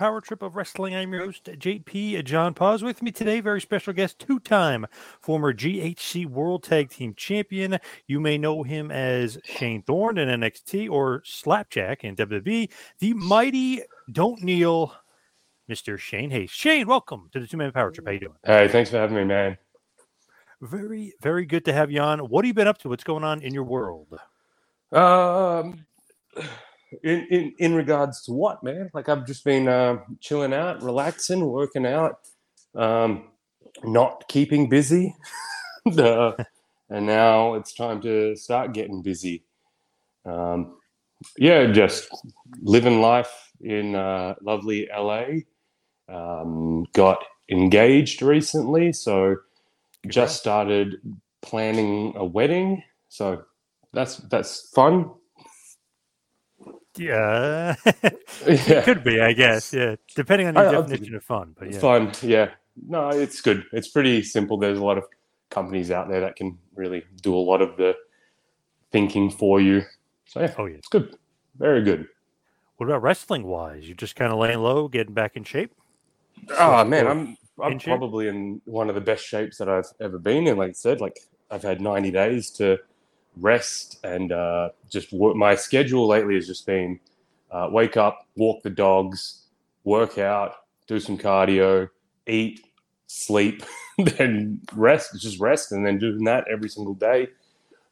power trip of wrestling. I'm your host, JP John Paz. With me today, very special guest, two time former GHC World Tag Team Champion. You may know him as Shane Thorne in NXT or Slapjack in WWE. The mighty Don't Kneel, Mr. Shane Haste. Shane, welcome to the two man power trip. How you doing? Hey, thanks for having me, man. Very, very good to have you on. What have you been up to? What's going on in your world? Um, in, in in regards to what, man? Like I've just been uh, chilling out, relaxing, working out, um, not keeping busy, uh, and now it's time to start getting busy. Um, yeah, just living life in uh, lovely LA. Um, got engaged recently, so just started planning a wedding. So that's that's fun. Yeah, Yeah. it could be, I guess. Yeah, depending on your I- definition of fun. But yeah, Fun, yeah. No, it's good. It's pretty simple. There's a lot of companies out there that can really do a lot of the thinking for you. So yeah, oh yeah. it's good. Very good. What about wrestling wise? You're just kind of laying low, getting back in shape. Oh man, I'm I'm in probably in one of the best shapes that I've ever been in. Like I said, like I've had 90 days to rest and uh, just work. My schedule lately has just been uh, wake up, walk the dogs, work out, do some cardio, eat, sleep, then rest. Just rest, and then doing that every single day.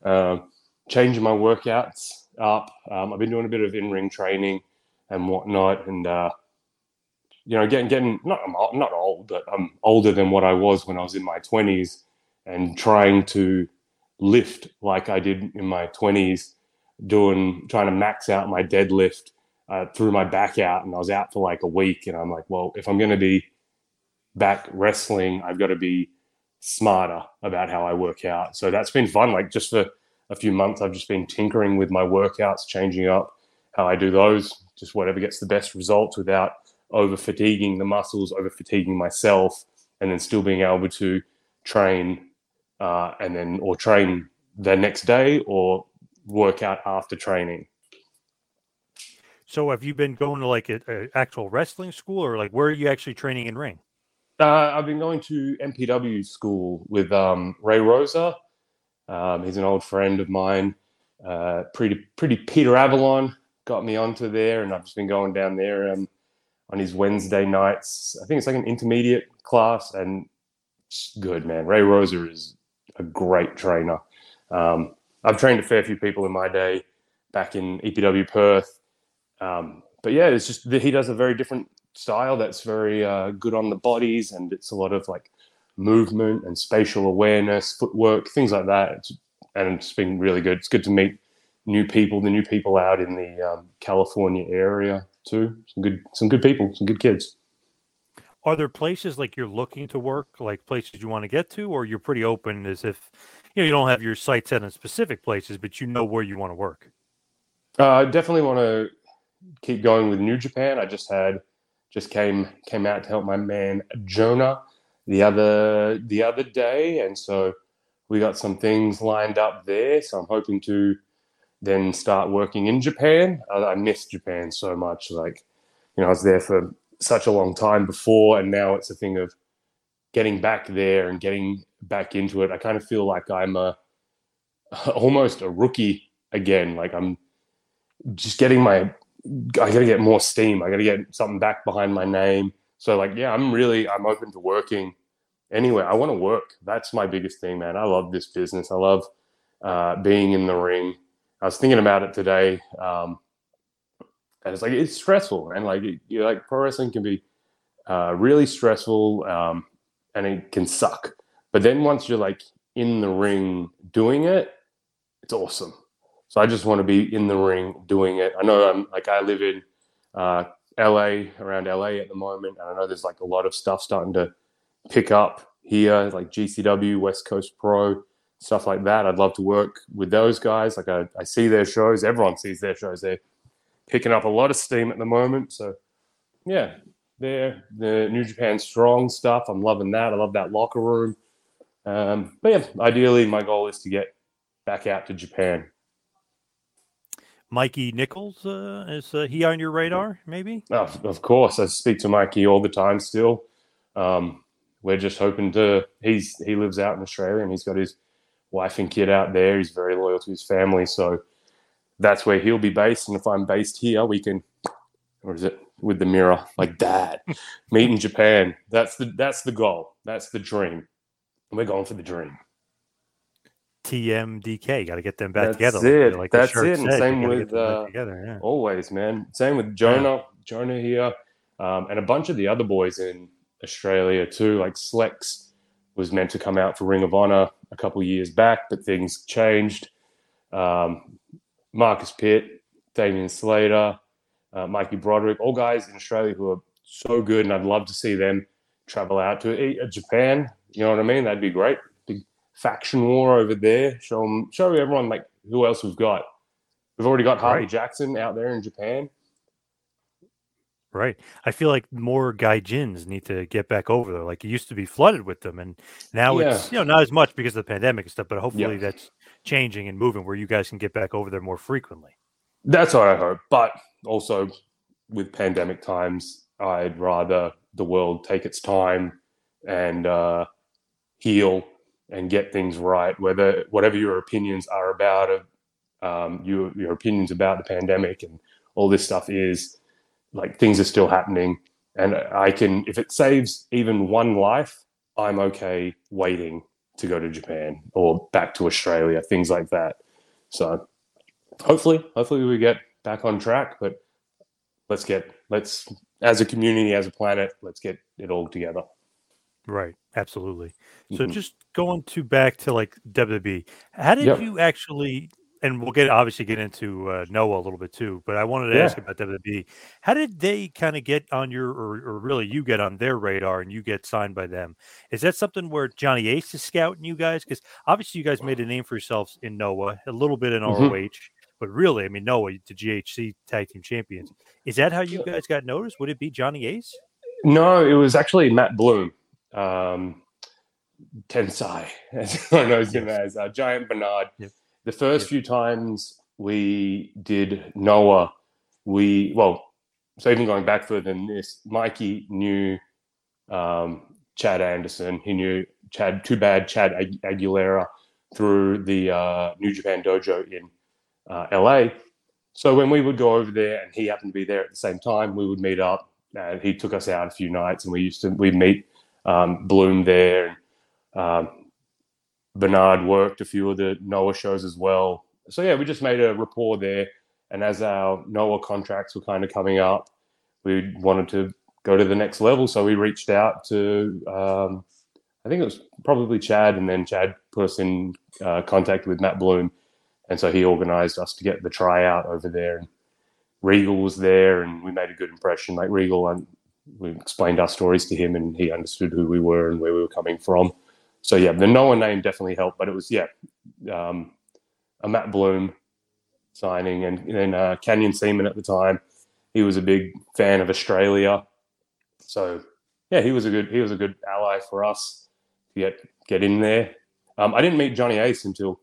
Um, changing my workouts up. Um, I've been doing a bit of in-ring training and whatnot, and uh, you know, getting getting not I'm not old, but I'm older than what I was when I was in my twenties, and trying to lift like I did in my twenties, doing trying to max out my deadlift, uh, threw my back out, and I was out for like a week, and I'm like, well, if I'm going to be back wrestling, I've got to be smarter about how I work out. So that's been fun. Like just for a few months, I've just been tinkering with my workouts, changing up how I do those, just whatever gets the best results without over fatiguing the muscles, over fatiguing myself, and then still being able to train uh, and then or train the next day or work out after training. So have you been going to like a, a actual wrestling school, or like where are you actually training in ring? Uh, I've been going to MPW school with um, Ray Rosa. Um, he's an old friend of mine. Uh, pretty, pretty Peter Avalon got me onto there, and I've just been going down there um, on his Wednesday nights. I think it's like an intermediate class, and good, man. Ray Rosa is a great trainer. Um, I've trained a fair few people in my day back in EPW Perth. Um, but yeah, it's just he does a very different style that's very uh, good on the bodies, and it's a lot of like movement and spatial awareness, footwork, things like that. It's, and it's been really good. It's good to meet new people, the new people out in the um, California area too. Some good, some good people, some good kids. Are there places like you're looking to work, like places you want to get to, or you're pretty open as if you know you don't have your sights set on specific places, but you know where you want to work? Uh, I definitely want to keep going with New Japan. I just had just came came out to help my man Jonah the other the other day, and so we got some things lined up there. So I'm hoping to then start working in Japan. I, I miss Japan so much. Like, you know, I was there for such a long time before, and now it's a thing of getting back there and getting back into it. I kind of feel like I'm a almost a rookie again. Like I'm just getting my I gotta get more steam. I gotta get something back behind my name. So like, yeah, I'm really I'm open to working anywhere. I want to work. That's my biggest thing, man. I love this business. I love uh, being in the ring. I was thinking about it today, um, and it's like it's stressful, and like you like pro wrestling can be uh, really stressful, um, and it can suck. But then once you're like in the ring doing it, it's awesome. So I just want to be in the ring doing it. I know I'm like I live in uh, LA around LA at the moment, and I know there's like a lot of stuff starting to pick up here, like GCW, West Coast Pro, stuff like that. I'd love to work with those guys. Like I, I see their shows, everyone sees their shows. They're picking up a lot of steam at the moment. So yeah, they're the New Japan Strong stuff. I'm loving that. I love that locker room. Um, but yeah, ideally, my goal is to get back out to Japan. Mikey Nicholls, uh, is uh, he on your radar? Maybe. Oh, of course, I speak to Mikey all the time. Still, um, we're just hoping to. He's he lives out in Australia and he's got his wife and kid out there. He's very loyal to his family, so that's where he'll be based. And if I'm based here, we can. Or is it with the mirror like that? Meet in Japan. That's the that's the goal. That's the dream. We're going for the dream. TMDK. Got to get them back That's together. it. Like That's it. Said, same with uh, together. Yeah. always, man. Same with Jonah, Jonah here, um, and a bunch of the other boys in Australia too. Like Slex was meant to come out for Ring of Honor a couple years back, but things changed. Um, Marcius Pitt, Damian Slater, uh, Mikey Broderick, all guys in Australia who are so good, and I'd love to see them travel out to uh, Japan. You know what I mean? That'd be great. Big faction war over there. Show 'em- show everyone like who else we've got. We've already got Harley Right. Jackson out there in Japan. Right. I feel like more gaijins need to get back over there. Like it used to be flooded with them, and now it's you know not as much because of the pandemic and stuff. But hopefully that's changing and moving where you guys can get back over there more frequently. That's what I hope. But also with pandemic times, I'd rather the world take its time and uh, heal and get things right. Whether whatever your opinions are about it, um, your your opinions about the pandemic and all this stuff is, like things are still happening, and I can if it saves even one life, I'm okay waiting to go to Japan or back to Australia, things like that. So hopefully, hopefully we get back on track. But let's get let's as a community, as a planet, let's get it all together. Right. Absolutely. So Mhm. just going to back to like WWE, how did Yep. you actually? And we'll get obviously get into uh, Noah a little bit too, but I wanted to Yeah. ask about WWE. How did they kind of get on your, or, or really you get on their radar and you get signed by them? Is that something where Johnny Ace is scouting you guys? Because obviously you guys made a name for yourselves in Noah, a little bit in Mhm. ROH, but really, I mean Noah, the GHC Tag Team Champions. Is that how you guys got noticed? Would it be Johnny Ace? No, it was actually Matt Bloom, um, Tensai, as I know him as uh, Giant Bernard. Yep. The first Yep. few times we did Noah, we well, so even going back further than this, Mikey knew um, Chad Anderson. He knew Chad. Too bad Chad Ag- Aguilera through the uh, New Japan Dojo in uh, LA. So when we would go over there, and he happened to be there at the same time, we would meet up. And he took us out a few nights, and we used to we'd meet um, Bloom there. And, um, Bernard worked a few of the Noah shows as well. So yeah, we just made a rapport there. And as our Noah contracts were kind of coming up, we wanted to go to the next level. So we reached out to, um, I think it was probably Chad, and then Chad put us in uh, contact with Matt Bloom. And so he organized us to get the tryout over there. And Regal was there, and we made a good impression. Like Regal, and we explained our stories to him, and he understood who we were and where we were coming from. So yeah, the Noah name definitely helped, but it was yeah, um, a Matt Bloom signing, and then uh, Canyon Ceman at the time. He was a big fan of Australia, so yeah, he was a good he was a good ally for us to get get in there. Um, I didn't meet Johnny Ace until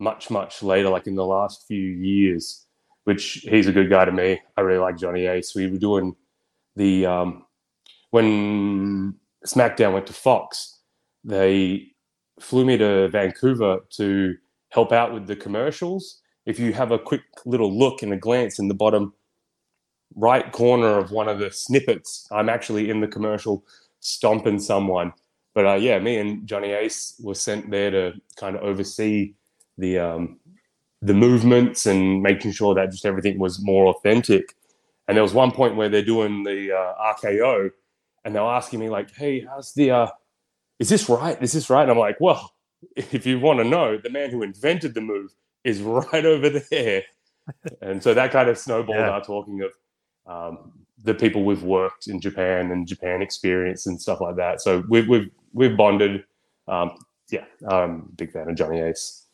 much much later, like in the last few years. Which he's a good guy to me. I really like Johnny Ace. We were doing the um, when SmackDown went to Fox, they flew me to Vancouver to help out with the commercials. If you have a quick little look and a glance in the bottom right corner of one of the snippets, I'm actually in the commercial stomping someone. But uh, yeah, me and Johnny Ace were sent there to kind of oversee the um, the movements and making sure that just everything was more authentic. And there was one point where they're doing the uh, RKO, and they're asking me like, "Hey, how's the? Uh, is this right? Is this right?" And I'm like, "Well, if you want to know, the man who invented the move is right over there." and so that kind of snowballed Yeah. our talking of um, the people we've worked in Japan and Japan experience and stuff like that. So we've we've we've bonded. Um, yeah, I'm a big fan of Johnny Ace.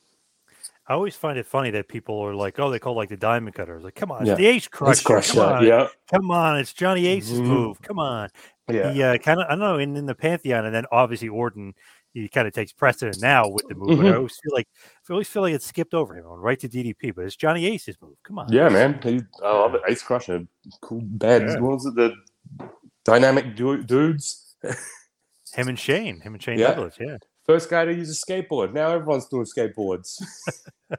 I always find it funny that people are like, "Oh, they call it like the diamond cutter." It's like, come on, it's Yeah. the ace crusher. Come on, yeah, come on, it's Johnny Ace's Mhm. move. Come on. yeah. He uh, kind of, I don't know, in, in the pantheon, and then obviously Orton, he kind of takes precedent now with the move. But I always feel like, I always feel like it skipped over him, right to DDP. But it's Johnny Ace's move. Come on. Yeah, man. He, I love it. Ace Crusher, cool bad. Yeah. What was it? The dynamic du- dudes. Him and Shane, him and Shane Yeah. Douglas. Yeah, First guy to use a skateboard. Now everyone's doing skateboards.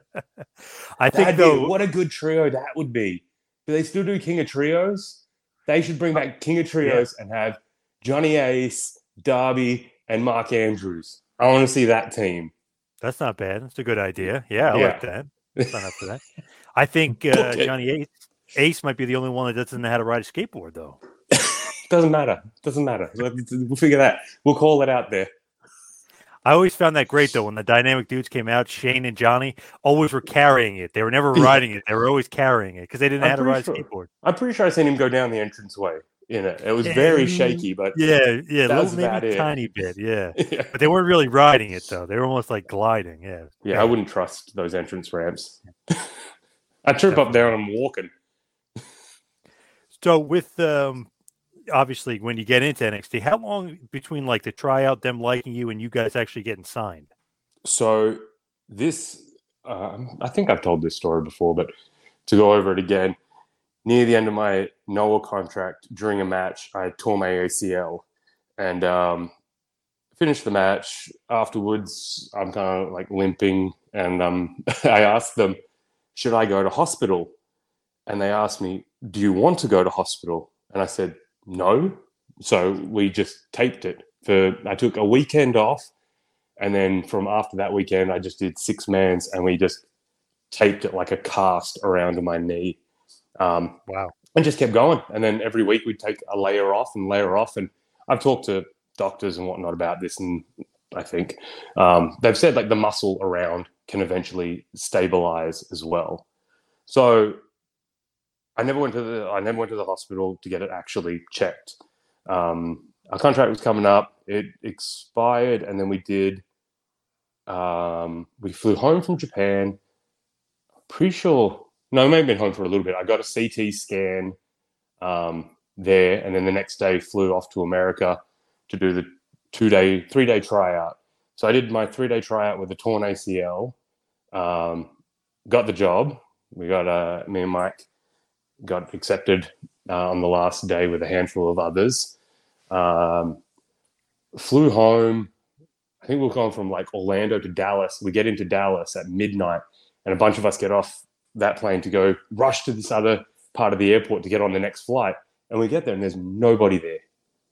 I think That'd be- though. what a good trio that would be. Do they still do King of Trios? They should bring back King of Trios and have Johnny Ace, Darby, and Mark Andrews. I want to see that team. That's not bad. That's a good idea. Yeah, I Yeah. like that. Sign up for that. I think uh, Johnny Ace, Ace might be the only one that doesn't know how to ride a skateboard, though. Doesn't matter. Doesn't matter. We'll figure that. We'll call it out there. I always found that great though when the dynamic dudes came out. Shane and Johnny always were carrying it. They were never riding it. They were always carrying it because they didn't know I'm how to ride sure- skateboard. I'm pretty sure I seen him go down the entranceway in it. It was very Yeah. shaky, but Yeah, yeah, a That was maybe it. tiny bit. Yeah, yeah, but they weren't really riding it though. They were almost like gliding. Yeah, yeah, I wouldn't trust those entrance ramps. I trip up there and I'm walking. So with um, obviously when you get into NXT, how long between like the tryout, them liking you, and you guys actually getting signed? So this, um, I think I've told this story before, but to go over it again, near the end of my Noah contract, during a match, I tore my ACL and um, finished the match. Afterwards, I'm kind of like limping, and um, I asked them, "Should I go to hospital?" And they asked me, "Do you want to go to hospital?" And I said, "No." So we just taped it for. I took a weekend off and then from after that weekend, I just did six mans and we just taped it like a cast around my knee um, Wow. and just kept going. And then every week we'd take a layer off and layer off. And I've talked to doctors and whatnot about this. And I think um, they've said like the muscle around can eventually stabilize as well. So I never went to the I never went to the hospital to get it actually checked. Um, our contract was coming up. It expired, and then we did. Um, we flew home from Japan. Pretty sure. No, maybe been home for a little bit. I got a CT scan um, there, and then the next day flew off to America to do the two day, three day tryout. So I did my three day tryout with a torn ACL. Um, got the job. We got uh, me and Mike got accepted uh, on the last day with a handful of others. Um, flew home. I think we we're going from like Orlando to Dallas. We get into Dallas at midnight, and a bunch of us get off that plane to go rush to this other part of the airport to get on the next flight. And we get there, and there's nobody there,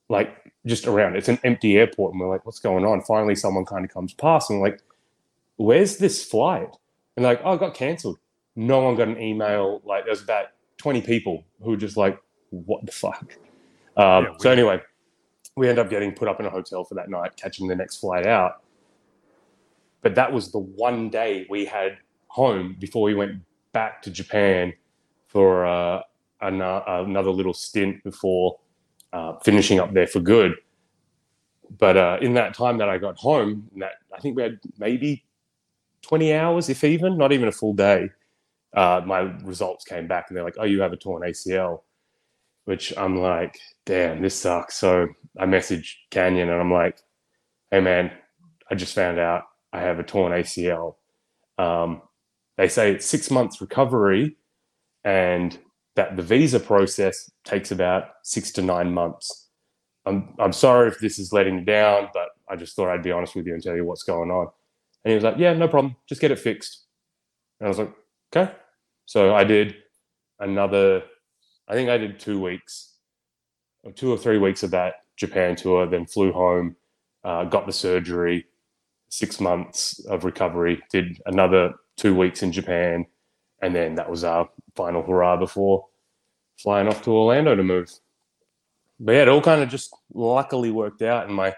like just around. It's an empty airport, and we're like, "What's going on?" Finally, someone kind of comes past, and we're like, "Where's this flight?" And like, "Oh, it got cancelled." No one got an email. Like, there was about 20 people who were just like, "What the fuck?" Um, Yeah, so anyway, we end up getting put up in a hotel for that night, catching the next flight out. But that was the one day we had home before we went back to Japan for uh, ano- another little stint before uh, finishing up there for good. But uh, in that time that I got home, that I think we had maybe 20 hours, if even, not even a full day. Uh, my results came back and they're like, "Oh, you have a torn ACL." which I'm like, damn, this sucks. So I messaged Canyon and I'm like, hey man, I just found out I have a torn ACL. Um, they say it's six months recovery and that the visa process takes about six to nine months. I'm, I'm sorry if this is letting you down, but I just thought I'd be honest with you and tell you what's going on. And he was like, yeah, no problem. Just get it fixed. And I was like, okay. So I did another, I think I did two weeks, or two or three weeks of that Japan tour, then flew home, uh, got the surgery, six months of recovery, did another two weeks in Japan, and then that was our final hurrah before flying off to Orlando to move. But yeah, it all kind of just luckily worked out, and my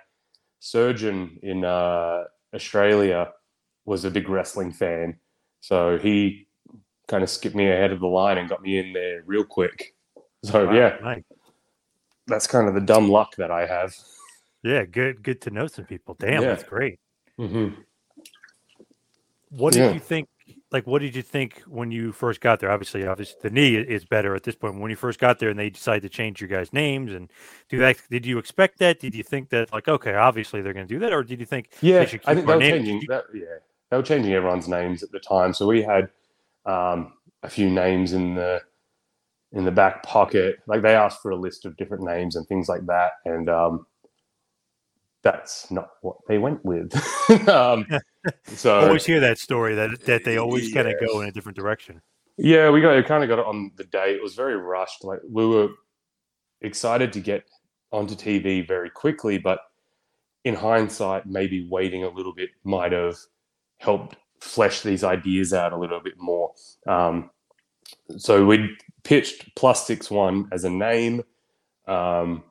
surgeon in uh, Australia was a big wrestling fan, so he kind of skipped me ahead of the line and got me in there real quick. So Wow, yeah, nice. that's kind of the dumb luck that I have. Yeah, good good to know some people. Damn, Yeah. that's great. Mm-hmm. What did Yeah. you think? Like, what did you think when you first got there? Obviously, obviously, the knee is better at this point. When you first got there, and they decided to change your guys' names, and do that? Did you expect that? Did you think that, like, okay, obviously they're going to do that, or did you think Yeah, they should I think they were changing. That, yeah, they were changing everyone's names at the time. So we had um, a few names in the in the back pocket. Like they asked for a list of different names and things like that, and um, that's not what they went with. um, so I always hear that story that that they always kind of go in a different direction. Yeah, we got kind of got it on the day. It was very rushed. Like we were excited to get onto TV very quickly, but in hindsight, maybe waiting a little bit might have helped flesh these ideas out a little bit more. Um, so we pitched plus six one as a name. Um,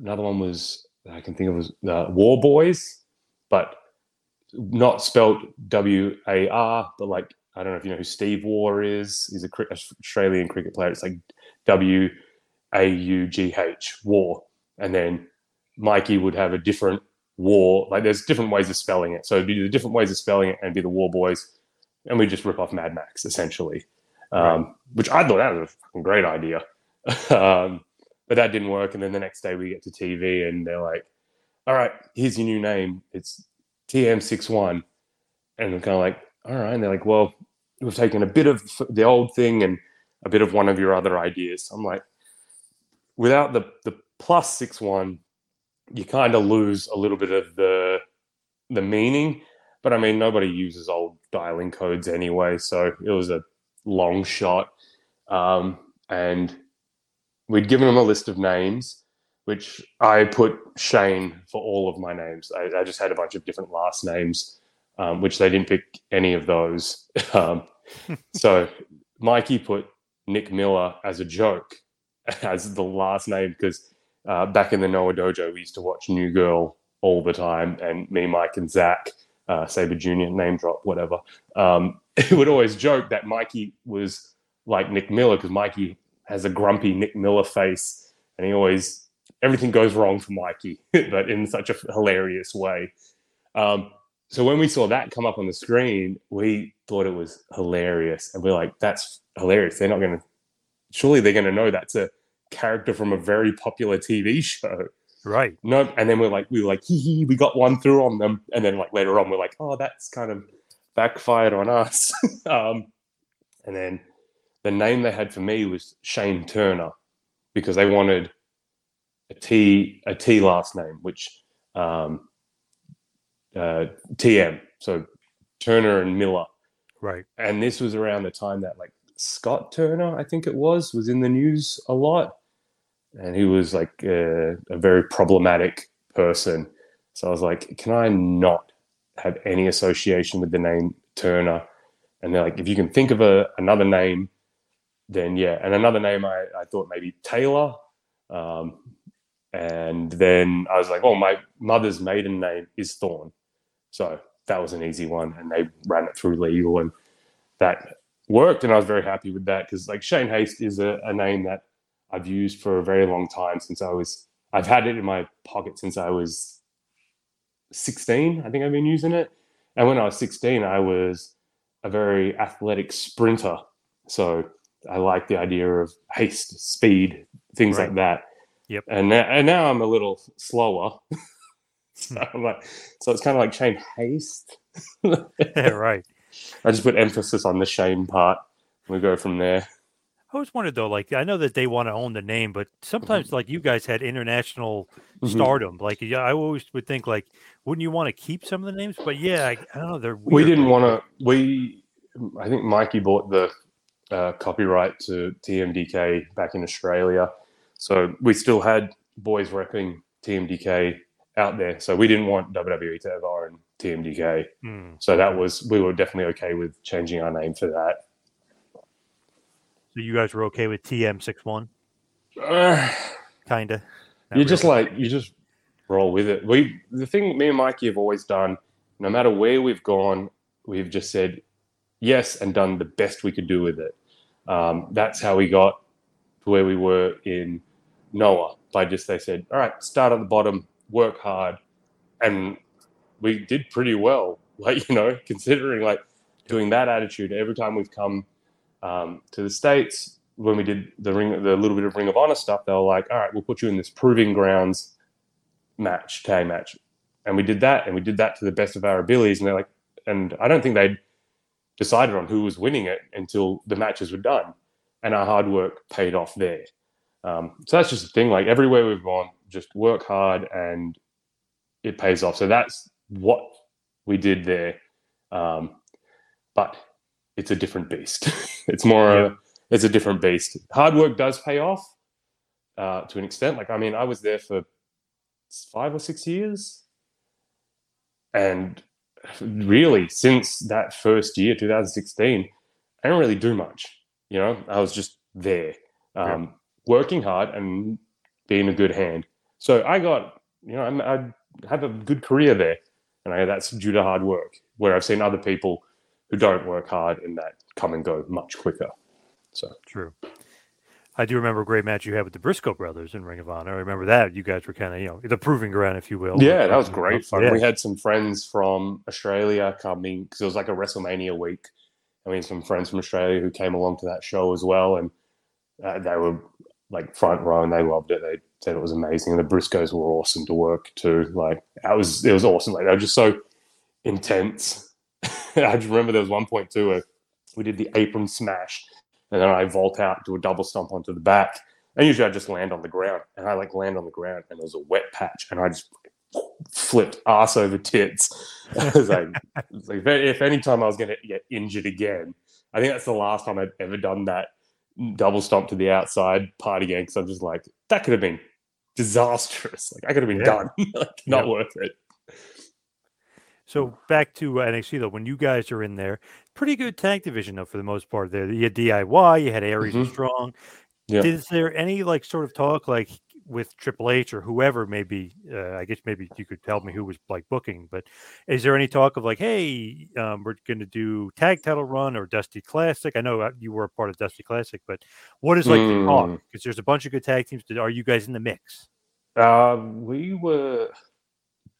another one was I can think of was uh, War Boys, but not spelt W A R, but like I don't know if you know who Steve Waugh is. He's a cri- Australian cricket player. It's like W A U G H Waugh, and then Mikey would have a different War. Like there's different ways of spelling it. So it'd be the different ways of spelling it, and be the War Boys, and we just rip off Mad Max essentially, um, which I thought that was a fucking great idea. um, but that didn't work, and then the next day we get to TV, and they're like, "All right, here's your new name. It's TM61," and we're kind of like, "All right," and they're like, "Well." we've taken a bit of the old thing and a bit of one of your other ideas. I'm like, without the the plus six one, you kind of lose a little bit of the the meaning. But I mean, nobody uses old dialing codes anyway, so it was a long shot. Um, and we'd given them a list of names, which I put Shane for all of my names. I, I just had a bunch of different last names, um, which they didn't pick any of those. um, so Mikey put Nick Miller as a joke as the last name because uh, back in the Noah Dojo, we used to watch New Girl all the time, and me, Mike, and Zack, uh, Sabre Junior, name drop, whatever, um, would always joke that Mikey was like Nick Miller because Mikey has a grumpy Nick Miller face, and he always everything goes wrong for Mikey, but in such a hilarious way. Um, so when we saw that come up on the screen, we thought it was hilarious, and we're like, "That's hilarious." They're not going to. Surely they're going to know that's a character from a very popular TV show. Right. No, and then we're like, we were like, hee hee, we got one through on them, and then like later on, we're like, oh, that's kind of backfired on us. um, and then the name they had for me was Shane Turner because they wanted a T a T last name, which um, uh, TM, so Turner and Miller. Right. And this was around the time that like Scott Turner, I think it was, was in the news a lot, and he was like a, a very problematic person. So I was like, can I not have any association with the name Turner? And they're like, if you can think of a, another name, then yeah. And another name I, I thought maybe Taylor. Um, and then I was like, oh, my mother's maiden name is Thorne. So that was an easy one. And they ran it through legal and that worked. And I was very happy with that because like Shane Haste is a, a name that I've used for a very long time since I was, I've had it in my pocket since I was 16. I think I've been using it. And when I was 16, I was a very athletic sprinter. So I like the idea of haste, speed, things Right. like that. Yep. And now, and now I'm a little slower. so hmm. I'm like, so it's kind of like shame haste. yeah, right. I just put emphasis on the shame part. We go from there. I always wondered though, like I know that they want to own the name, but sometimes like you guys had international Mhm. stardom. Like yeah, I always would think like, wouldn't you want to keep some of the names? But yeah, I, I don't know. They're we didn't want to we i think mikey bought the uh, copyright to tmdk back in australia so we still had boys repping tmdk out there so we didn't want wwe to ever own tmdk Hmm. so that was we were definitely okay with changing our name for that So you guys were okay with TM61, uh, kinda. Not you just like you just roll with it. We the thing me and mikey have always done no matter where we've gone we've just said yes and done the best we could do with it. Um, that's how we got to where we were in noah. By just they said all right start at the bottom work hard. And we did pretty well like you know considering like doing that attitude every time we've come um, to the states when we did the ring the little bit of ring of honor stuff they were like all right we'll put you in this proving grounds match tag match. And we did that and we did that to the best of our abilities and they're like and i don't think they'd decided on who was winning it until the matches were done and our hard work paid off there. Um, so that's just the thing like everywhere we've gone just work hard and it pays off. So that's what we did there. Um, but it's a different beast. It's more Yeah. a, it's a different beast. Hard work does pay off uh, to an extent. Like i mean i was there for five or six years. And really since that first year 2016 i didn't really do much you know? I was just there um, working hard and being a good hand. So i got you know I'm, i have a good career there. And I, that's due to hard work where i've seen other people who don't work hard and that come and go much quicker so True. I do remember a great match you had with the Briscoe brothers in Ring of Honor. I remember that. You guys were kind of, you know, the proving ground, if you will. Yeah, that was great fun. Yeah. We had some friends from Australia coming because it was like a WrestleMania week. I mean, some friends from Australia who came along to that show as well, and uh, they were like front row and they loved it. They said it was amazing, and the Briscoes were awesome to work too. Like, that was it was awesome. Like, they were just so intense. I just remember there was one point too where we did the apron smash, and then I vault out, do a double stomp onto the back. And usually I just land on the ground, and I like land on the ground, and there was a wet patch, and I just flipped ass over tits. I was like, like if, if any time I was going to get injured again, I think that's the last time I'd ever done that double stomp to the outside part again. Because I'm just like, that could have been disastrous. Like I could have been Yeah. done. like, not Yeah. worth it. So back to uh, NXT though, when you guys are in there, pretty good tag division though for the most part. There, you had DIY, you had Aries and Mhm. Strong. Yeah. Is there any like sort of talk like with Triple H or whoever maybe? Uh, I guess maybe you could tell me who was like booking, but is there any talk of like, hey, um, we're going to do tag title run or Dusty Classic? I know uh, you were a part of Dusty Classic, but what is like the Mm. talk? Because there's a bunch of good tag teams. Are you guys in the mix? Uh, we were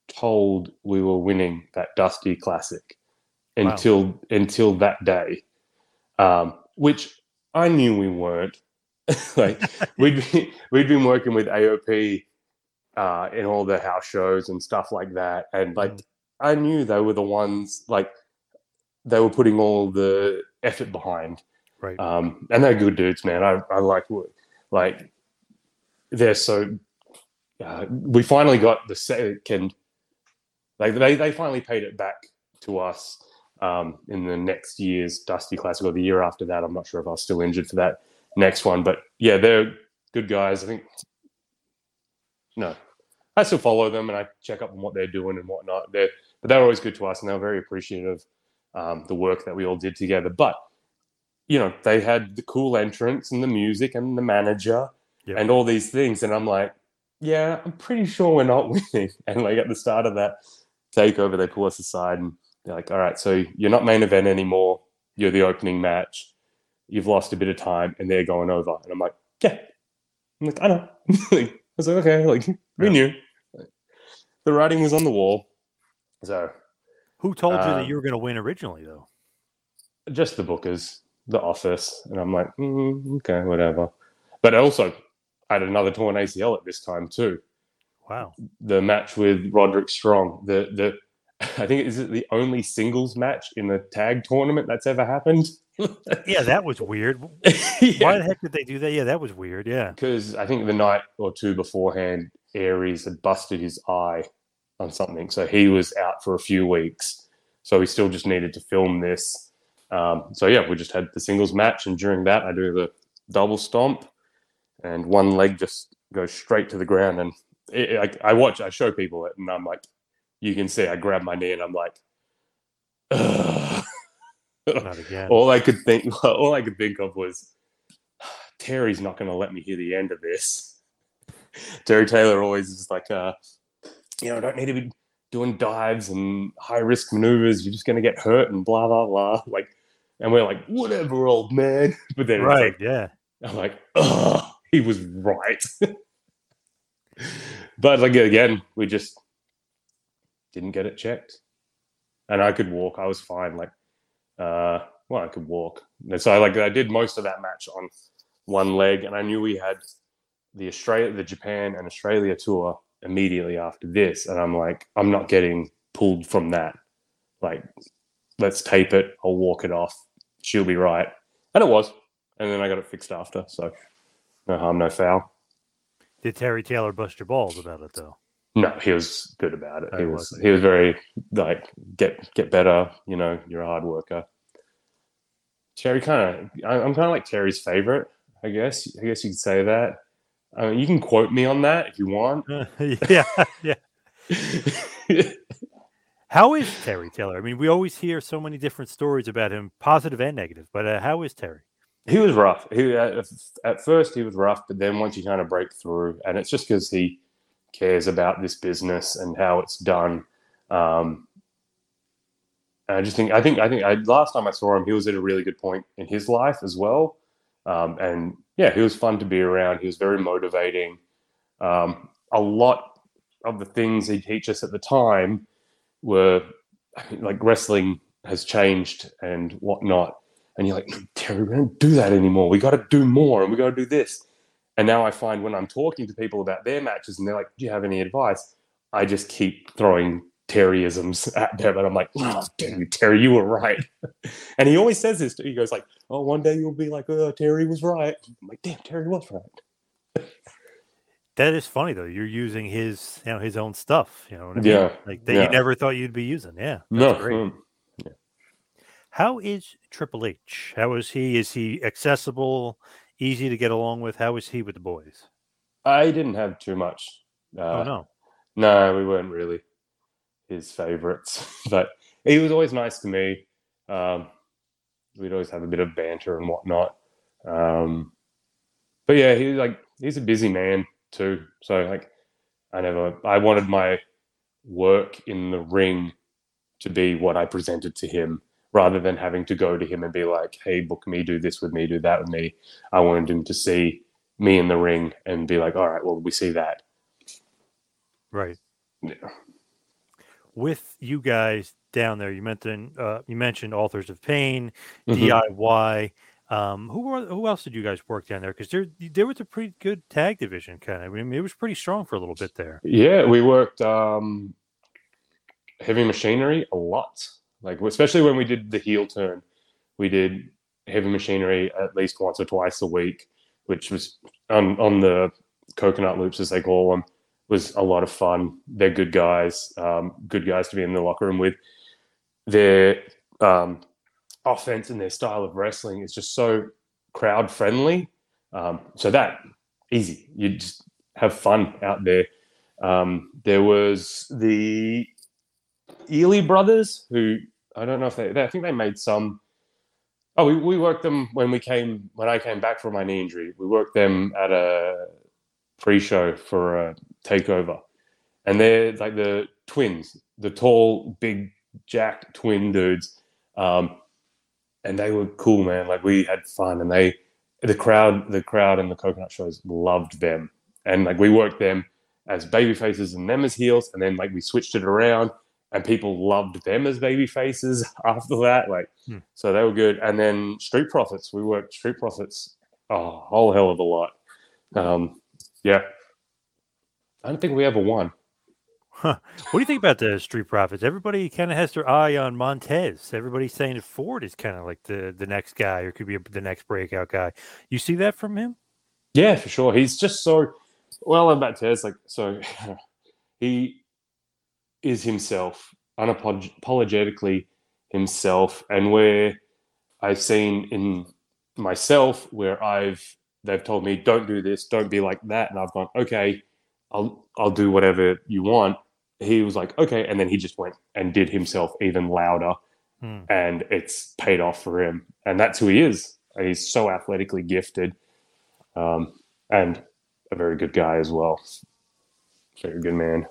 told we were winning that Dusty Classic Wow. until until that day, um, which I knew we weren't. like we'd be, we'd been working with AOP uh, in all the house shows and stuff like that, and like I knew they were the ones like they were putting all the effort behind Right. um, and they're good dudes, man. I, I like like they're so. Uh, we finally got the second, like they they finally paid it back to us um, in the next year's Dusty Classic or the year after that. I'm not sure if I was still injured for that next one, but yeah, they're good guys. I think no, I still follow them and I check up on what they're doing and whatnot. They're but they're always good to us and they're very appreciative um, the work that we all did together. But you know, they had the cool entrance and the music and the manager Yeah. and all these things. And I'm like, yeah, I'm pretty sure we're not winning. And like at the start of that takeover, they pull us aside and they're like, all right, so you're not main event anymore. You're the opening match. You've lost a bit of time and they're going over. And I'm like, yeah. I'm like, I know. I was like, okay, like we Yeah. knew. The writing was on the wall. So Who told you that you were going to win originally though? just the bookers. The Office, and I'm like, mm, okay, whatever. But also, I had another torn ACL at this time too. Wow. The match with Roderick Strong, the the I think is it the only singles match in the tag tournament that's ever happened. Yeah, that was weird. Why the heck did they do that? Yeah, that was weird. Yeah. Because I think the night or two beforehand, Aries had busted his eye on something, so he was out for a few weeks. So we still just needed to film this. Um, so yeah, we just had the singles match, and during that, I do the double stomp, and one leg just goes straight to the ground. And it, I, I watch, I show people it, and I'm like, you can see, I grab my knee, and I'm like, Ugh. Not again. all I could think, all I could think of was, Terry's not going to let me hear the end of this. Terry Taylor always is like, uh, you know, don't need to be doing dives and high risk maneuvers. You're just going to get hurt and blah blah blah. Like, and we're like, whatever, old man. But then right. like, Yeah. I'm like, oh, he was right. But like again, we just didn't get it checked, and I could walk. I was fine. Like, uh, well, I could walk. And so I like I did most of that match on one leg, and I knew we had the Australia, the Japan and Australia tour immediately after this, and I'm like, I'm not getting pulled from that. Like, let's tape it. I'll walk it off. She'll be right, and it was. And then I got it fixed after, so no harm, no foul. Did Terry Taylor bust your balls about it though? No, he was good about it. Oh, He was he was very like get get better. You know, you're a hard worker. Terry kind of I'm kind of like Terry's favorite. I guess I guess you could say that. I mean, you can quote me on that if you want. yeah. Yeah. How is Terry Taylor? I mean, we always hear so many different stories about him, positive and negative. But uh, how is Terry? He was rough. He at, first he was rough, but then once you kind of break through, and it's just because he cares about this business and how it's done. Um, I just think I think I think I, last time I saw him, he was at a really good point in his life as well. Um, and yeah, he was fun to be around. He was very motivating. Um, a lot of the things he teach us at the time were I mean, like wrestling has changed and whatnot. And you're like, Terry, we don't do that anymore. We got to do more and we got to do this. And now I find when I'm talking to people about their matches and they're like, Do you have any advice? I just keep throwing Terryisms at them. And I'm like, oh, damn you, Terry, you were right. and he always says this. He goes like, Oh, one day you'll be like, Oh, Terry was right. I'm like, damn, Terry was right. That is funny though. You're using his, you know, his own stuff. You know what I mean? Yeah, Like that yeah. you never thought you'd be using. Yeah. That's No, great. Mm. How is Triple H? How is he? Is he accessible, easy to get along with? How is he with the boys? I didn't have too much. Uh, oh no. No, we weren't really his favorites, but he was always nice to me. Um, we'd always have a bit of banter and whatnot. Um, but yeah, he's like he's a busy man too. So like, I never I wanted my work in the ring to be what I presented to him, rather than having to go to him and be like, "Hey, book me, do this with me, do that with me." I wanted him to see me in the ring and be like, "All right, well, we see that." Right. Yeah. With you guys down there, you mentioned uh, you mentioned Authors of Pain, Mhm. DIY. Um, who were, who else did you guys work down there? Because there there was a pretty good tag division kind of. I mean, it was pretty strong for a little bit there. Yeah, we worked um, heavy machinery a lot. Like especially when we did the heel turn, we did heavy machinery at least once or twice a week, which was on on the coconut loops as they call them. Was a lot of fun. They're good guys, um, good guys to be in the locker room with. Their um, offense and their style of wrestling is just so crowd friendly. Um, so that easy. You just have fun out there. Um, there was the Ely brothers, who I don't know if they, they I think they made some. Oh, we, we worked them when we came when I came back from my knee injury. We worked them at a pre-show for a takeover, and they're like the twins, the tall, big, jacked twin dudes, um, and they were cool, man. Like we had fun, and they the crowd, the crowd, and the coconut shows loved them, and like we worked them as baby faces and them as heels, and then like we switched it around, and people loved them as baby faces after that. Like, Hmm. so they were good. And then Street Profits, we worked Street Profits a whole hell of a lot. Um, yeah, I don't think we ever won. What do you think about the Street Profits? Everybody kind of has their eye on Montez. Everybody's saying that Ford is kind of like the the next guy, or could be the next breakout guy. You see that from him? Yeah, for sure. He's just so well about Tez. Like, so he is himself, unapologetically himself, and where I've seen in myself where I've they've told me don't do this, don't be like that, and I've gone okay, I'll I'll do whatever you want. He was like okay, and then he just went and did himself even louder, Hmm. and it's paid off for him, and that's who he is. He's so athletically gifted um, and a very good guy as well. Very good man.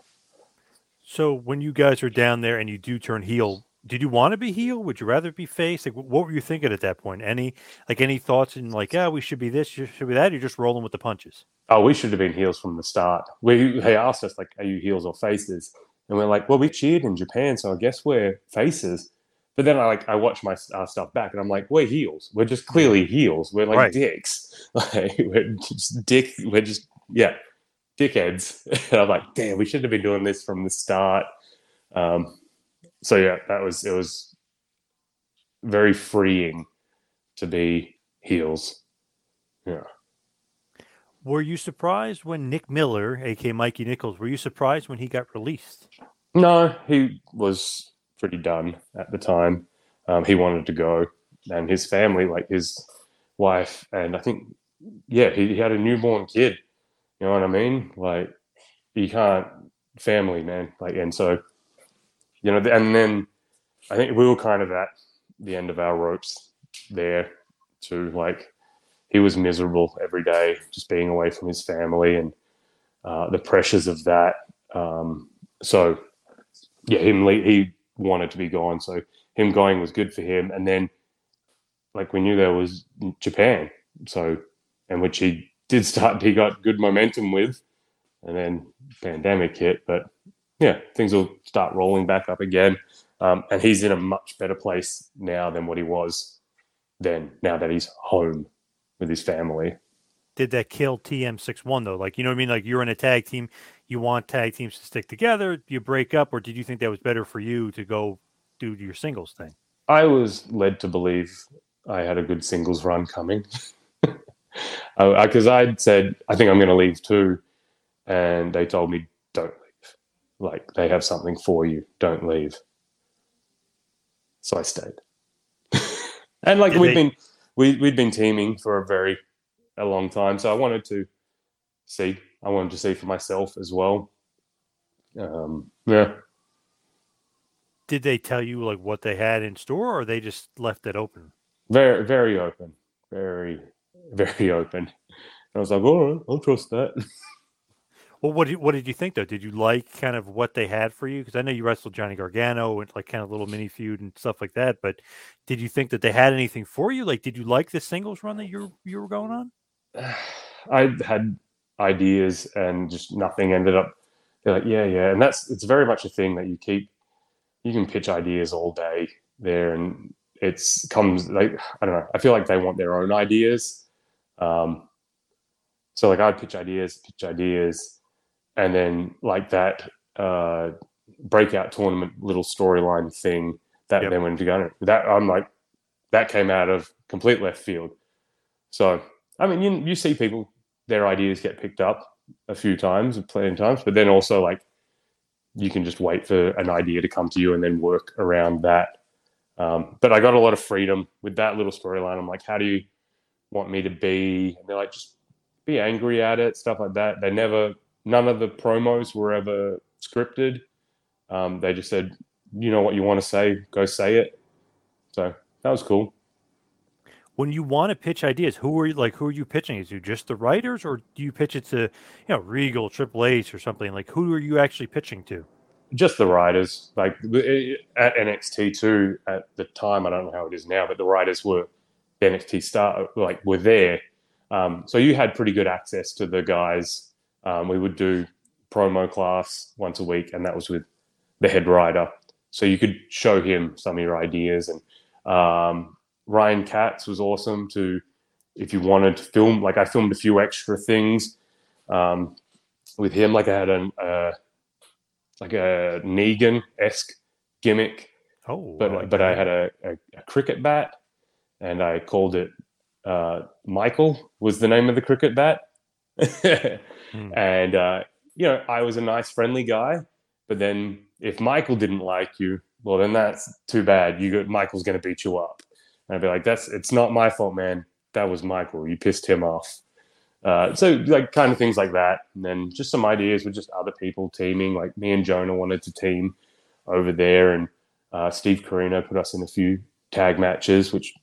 So when you guys are down there and you do turn heel, did you want to be heel? Would you rather be face? Like, what were you thinking at that point? Any like any thoughts in like, yeah, we should be this, you should be that? You're just rolling with the punches. Oh, we should have been heels from the start. We they asked us like, "Are you heels or faces?" And we're like, "Well, we cheered in Japan, so I guess we're faces." But then I like I watch my our stuff back, and I'm like, "We're heels. We're just clearly heels. We're like Right. dicks. Like we're just dick. We're just yeah, dickheads." And I'm like, "Damn, we shouldn't have been doing this from the start." Um, so yeah, that was it was very freeing to be heels. Yeah. Were you surprised when Nick Miller, aka Mikey Nicholls, were you surprised when he got released? No, he was pretty done at the time. Um, he wanted to go, and his family, like his wife, and I think, yeah, he, he had a newborn kid. You know what I mean? Like, you can't family, man. Like, and so, you know, and then I think we were kind of at the end of our ropes there too. Like, he was miserable every day, just being away from his family and uh, the pressures of that. Um, so yeah, him he wanted to be gone, so him going was good for him. And then, like we knew there was Japan, so and which he did start, he got good momentum with, and then pandemic hit. But yeah, things will start rolling back up again, um, and he's in a much better place now than what he was then. Now that he's home with his family. Did that kill TM61 though? Like, you know what I mean? Like, you're in a tag team, you want tag teams to stick together, you break up, or did you think that was better for you to go do your singles thing? I was led to believe I had a good singles run coming because I'd said I think I'm going to leave too, and they told me don't leave. Like they have something for you, don't leave. So I stayed, and like Did we've they- been we we'd been teaming for a very a long time, so I wanted to see. I wanted to see for myself as well. Um, yeah. Did they tell you like what they had in store, or they just left it open? very very open very very open and i was like all right i'll trust that Well, what did, what did you think though? Did you like kind of what they had for you? Because I know you wrestled Johnny Gargano and like kind of little mini feud and stuff like that. But did you think that they had anything for you? Like, did you like the singles run that you you were going on? i had ideas and just nothing ended up they're like yeah yeah and that's it's very much a thing that you keep you can pitch ideas all day there and it's comes like i don't know i feel like they want their own ideas um so like i'd pitch ideas pitch ideas and then like that uh breakout tournament little storyline thing that Yep. then went to go that i'm like that came out of complete left field. So i mean you, you see people their ideas get picked up a few times plenty of times but then also like you can just wait for an idea to come to you and then work around that. Um, but i got a lot of freedom with that little storyline. I'm like how do you want me to be and they're like just be angry at it stuff like that they never none of the promos were ever scripted um, they just said you know what you want to say go say it so that was cool When you want to pitch ideas, who are you like? Who are you pitching? Is it just the writers, or do you pitch it to you know Regal, Triple H, or something? Like, who are you actually pitching to? just the writers like at NXT too at the time I don't know how it is now but the writers were the NXT star like were there um, so you had pretty good access to the guys um, we would do promo class once a week and that was with the head writer so you could show him some of your ideas. And um, Ryan Katz was awesome to if you wanted to film. Like I filmed a few extra things um, with him. Like I had an uh, like a Negan esque gimmick, Oh, but like but I had a, a, a cricket bat, and I called it uh, Michael was the name of the cricket bat. Hmm. And uh, you know, I was a nice, friendly guy. But then, if Michael didn't like you, well, then that's too bad. You go, Michael's going to beat you up. And I'd be like, "That's it's not my fault, man. That was Michael. You pissed him off." Uh, so, like, kind of things like that. And then just some ideas with just other people teaming. Like me and Jonah wanted to team over there, and uh, Steve Corino put us in a few tag matches, which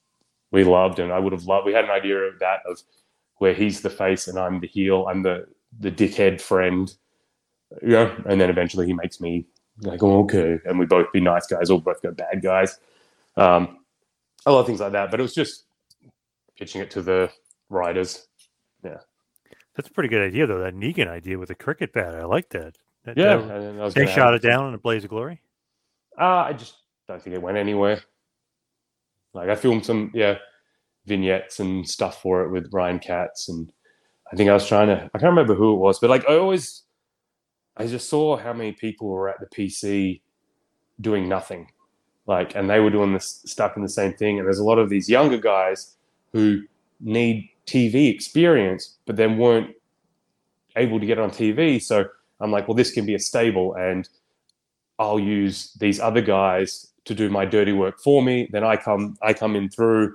we loved, and I would have loved. We had an idea of that of where he's the face and I'm the heel. I'm the the dickhead friend, you know. And then eventually he makes me like, oh, okay, and we both be nice guys, or both go bad guys. Um, a lot of things like that. But it was just pitching it to the writers. Yeah, that's a pretty good idea, though. That Negan idea with the cricket bat. I like that. That- Yeah, that- and then I was they shot it down in a blaze of glory. Uh, I just don't think it went anywhere. Like I filmed some yeah vignettes and stuff for it with Ryan Katz, and I think I was trying to I can't remember who it was, but like I always I just saw how many people were at the PC doing nothing, like, and they were doing this stuck in the same thing. And there's a lot of these younger guys who need TV experience, but then weren't able to get on TV. So I'm like, well, this can be a stable, and I'll use these other guys to do my dirty work for me. Then I come, I come in through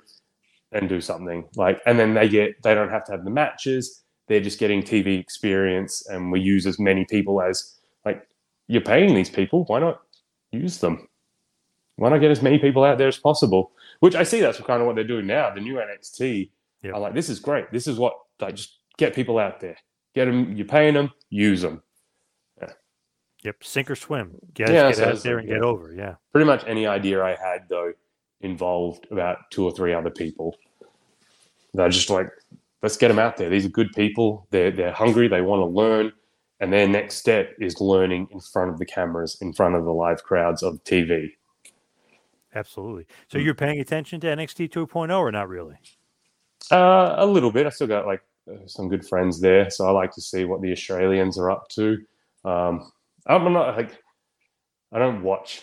and do something like, and then they get, they don't have to have the matches. They're just getting TV experience, and we use as many people as like you're paying these people. Why not use them? Why not get as many people out there as possible? Which I see that's kind of what they're doing now. The new NXT. Yep. I'm like, this is great. This is what like just get people out there. Get them. You're paying them. Use them. Yep, sink or swim. Get, Yeah, get so out there and yeah. get over. Yeah. pretty much any idea I had though involved about two or three other people. They're just like, let's get them out there. These are good people. They're they're hungry. They want to learn, and their next step is learning in front of the cameras, in front of the live crowds of TV. Absolutely. So Hmm. you're paying attention to NXT 2.0 or not really? Uh, a little bit. I still got like uh, some good friends there, so I like to see what the Australians are up to. Um, I'm not like I don't watch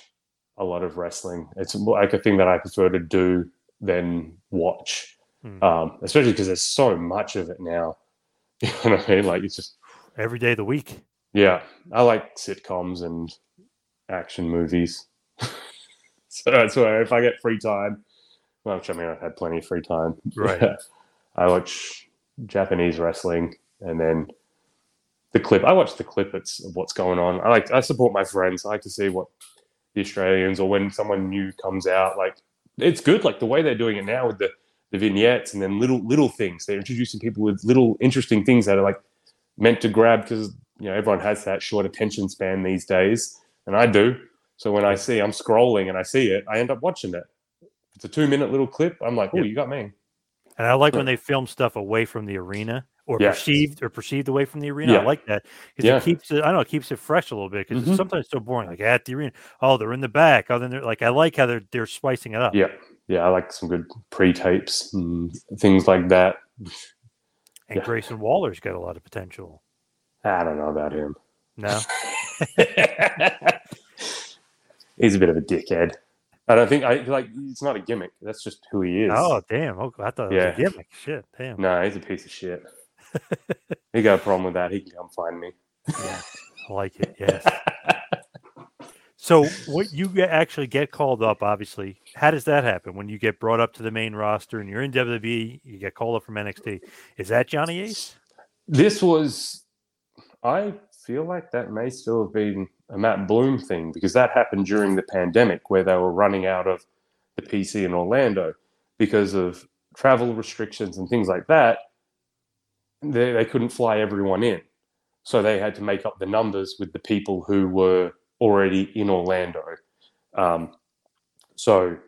a lot of wrestling. It's more like a thing that I prefer to do than watch, Hmm. um, especially because there's so much of it now. You know what I mean? Like it's just Every day of the week. yeah. I like sitcoms and action movies, so that's why if I get free time, well, which I mean I've had plenty of free time, Right. I watch Japanese wrestling and then the clip. I watch the clippets of what's going on. I like I support my friends. I like to see what the Australians or when someone new comes out. Like it's good. Like the way they're doing it now with the the vignettes and then little little things. They're introducing people with little interesting things that are like meant to grab because you know everyone has that short attention span these days, and I do. So when I see I'm scrolling and I see it, I end up watching it. It's a two minute little clip. I'm like, oh, you got me. And I like when they film stuff away from the arena or Yes. perceived or perceived away from the arena. Yeah. I like that because Yeah. it keeps it. I don't know, it keeps it fresh a little bit because Mhm. it's sometimes so boring. Like at the arena, oh, they're in the back. Oh, then they're like, I like how they're they're spicing it up. Yeah, yeah, I like some good pre-tapes and things like that. And Yeah. Grayson Waller's got a lot of potential. I don't know about him. No, He's a bit of a dickhead. I don't think I like. It's not a gimmick. That's just who he is. oh damn, oh, I thought it was Yeah. a gimmick. Shit, damn. no, he's a piece of shit. He got a problem with that. He can come find me. Yeah, I like it. Yes. So, what you actually get called up? Obviously, how does that happen when you get brought up to the main roster and you're in WWE? You get called up from NXT. Is that Johnny Ace? This was. I feel like that may still have been a Matt Bloom thing because that happened during the pandemic where they were running out of the PC in Orlando because of travel restrictions and things like that. They, they couldn't fly everyone in. So they had to make up the numbers with the people who were already in Orlando. Um, so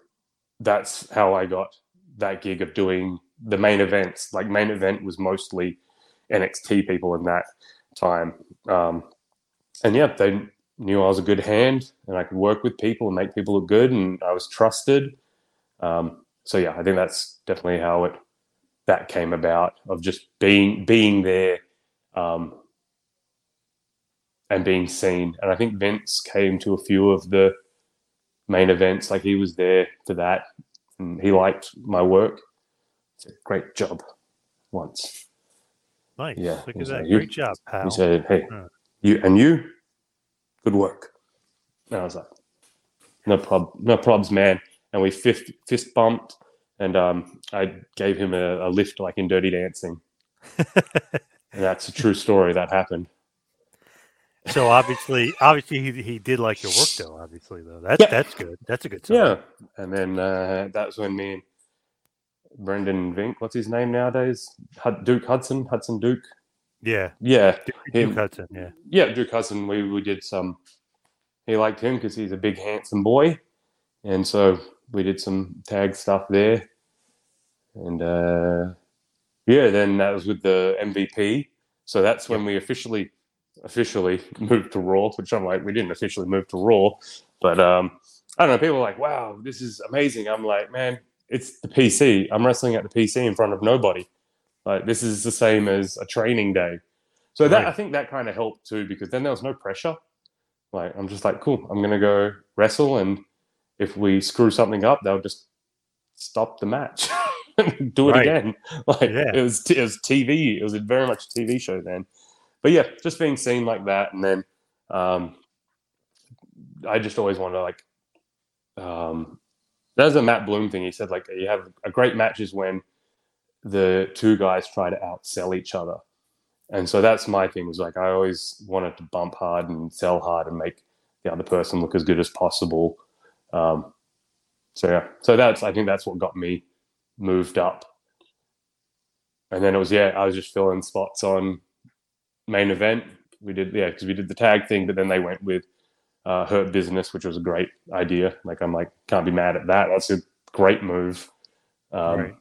that's how I got that gig of doing the main events. Like, main event was mostly NXT people in that time. Um, and yeah, they knew I was a good hand and I could work with people and make people look good, and I was trusted. Um, so yeah, I think that's definitely how it that came about of just being being there um, and being seen. And I think Vince came to a few of the main events, like he was there for that, and he liked my work. It's a great job. Once, Nice. Yeah, Look at that. like, Great job, pal. he said, "Hey, Huh. you and you, good work." And I was like, "No prob, no probs, man." And we fist fist bumped, and um, I gave him a, a lift like in Dirty Dancing. and that's a true story that happened. so obviously, obviously he, he did like your work though. Obviously though, that's Yeah. that's good. That's a good sign. Yeah, and then uh, that's when me and Brendan Vink, what's his name nowadays? Duke Hudson, Hudson Duke. Yeah. Yeah, Duke, Him. Duke Hudson. Yeah. yeah, Duke Hudson. We we did some. He liked him because he's a big, handsome boy, and so we did some tag stuff there. And uh, yeah, then that was with the MVP. So that's when we officially officially moved to Raw, which I'm like, we didn't officially move to Raw, but um, I don't know. People are like, wow, this is amazing. I'm like, man, it's the PC. I'm wrestling at the PC in front of nobody. Like this is the same as a training day. So that Right. I think that kind of helped too because then there was no pressure. Like I'm just like, cool, I'm gonna go wrestle, and if we screw something up, they'll just stop the match, do it Right. again. Like Yeah. it was, it was TV. It was a very much a TV show then. But yeah, just being seen like that, and then um, I just always wanted to like. Um, there's a Matt Bloom thing. He said like you have a great match is when the two guys try to outsell each other. And so that's my thing was like I always wanted to bump hard and sell hard and make the other person look as good as possible. Um, so yeah, so that's I think that's what got me moved up. And then it was yeah, I was just filling spots on main event. We did yeah because we did the tag thing, but then they went with uh, Hurt Business, which was a great idea. Like I'm like can't be mad at that. That's a great move. Um, Right.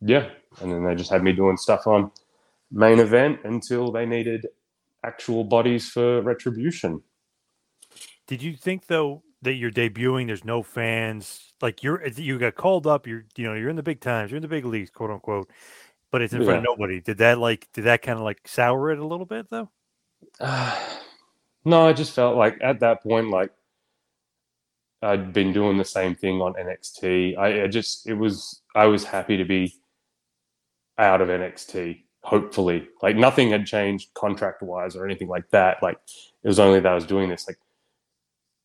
Yeah, and then they just had me doing stuff on main event until they needed actual bodies for retribution. Did you think though that you're debuting? There's no fans. Like you're you got called up. You're you know you're in the big times. You're in the big leagues, quote unquote. But it's in front of nobody. Did that like did that kind of like sour it a little bit though? no, I just felt like at that point, like I'd been doing the same thing on NXT. I, I just, it was, I was happy to be out of NXT. Hopefully, like nothing had changed contract wise or anything like that. Like it was only that I was doing this. Like,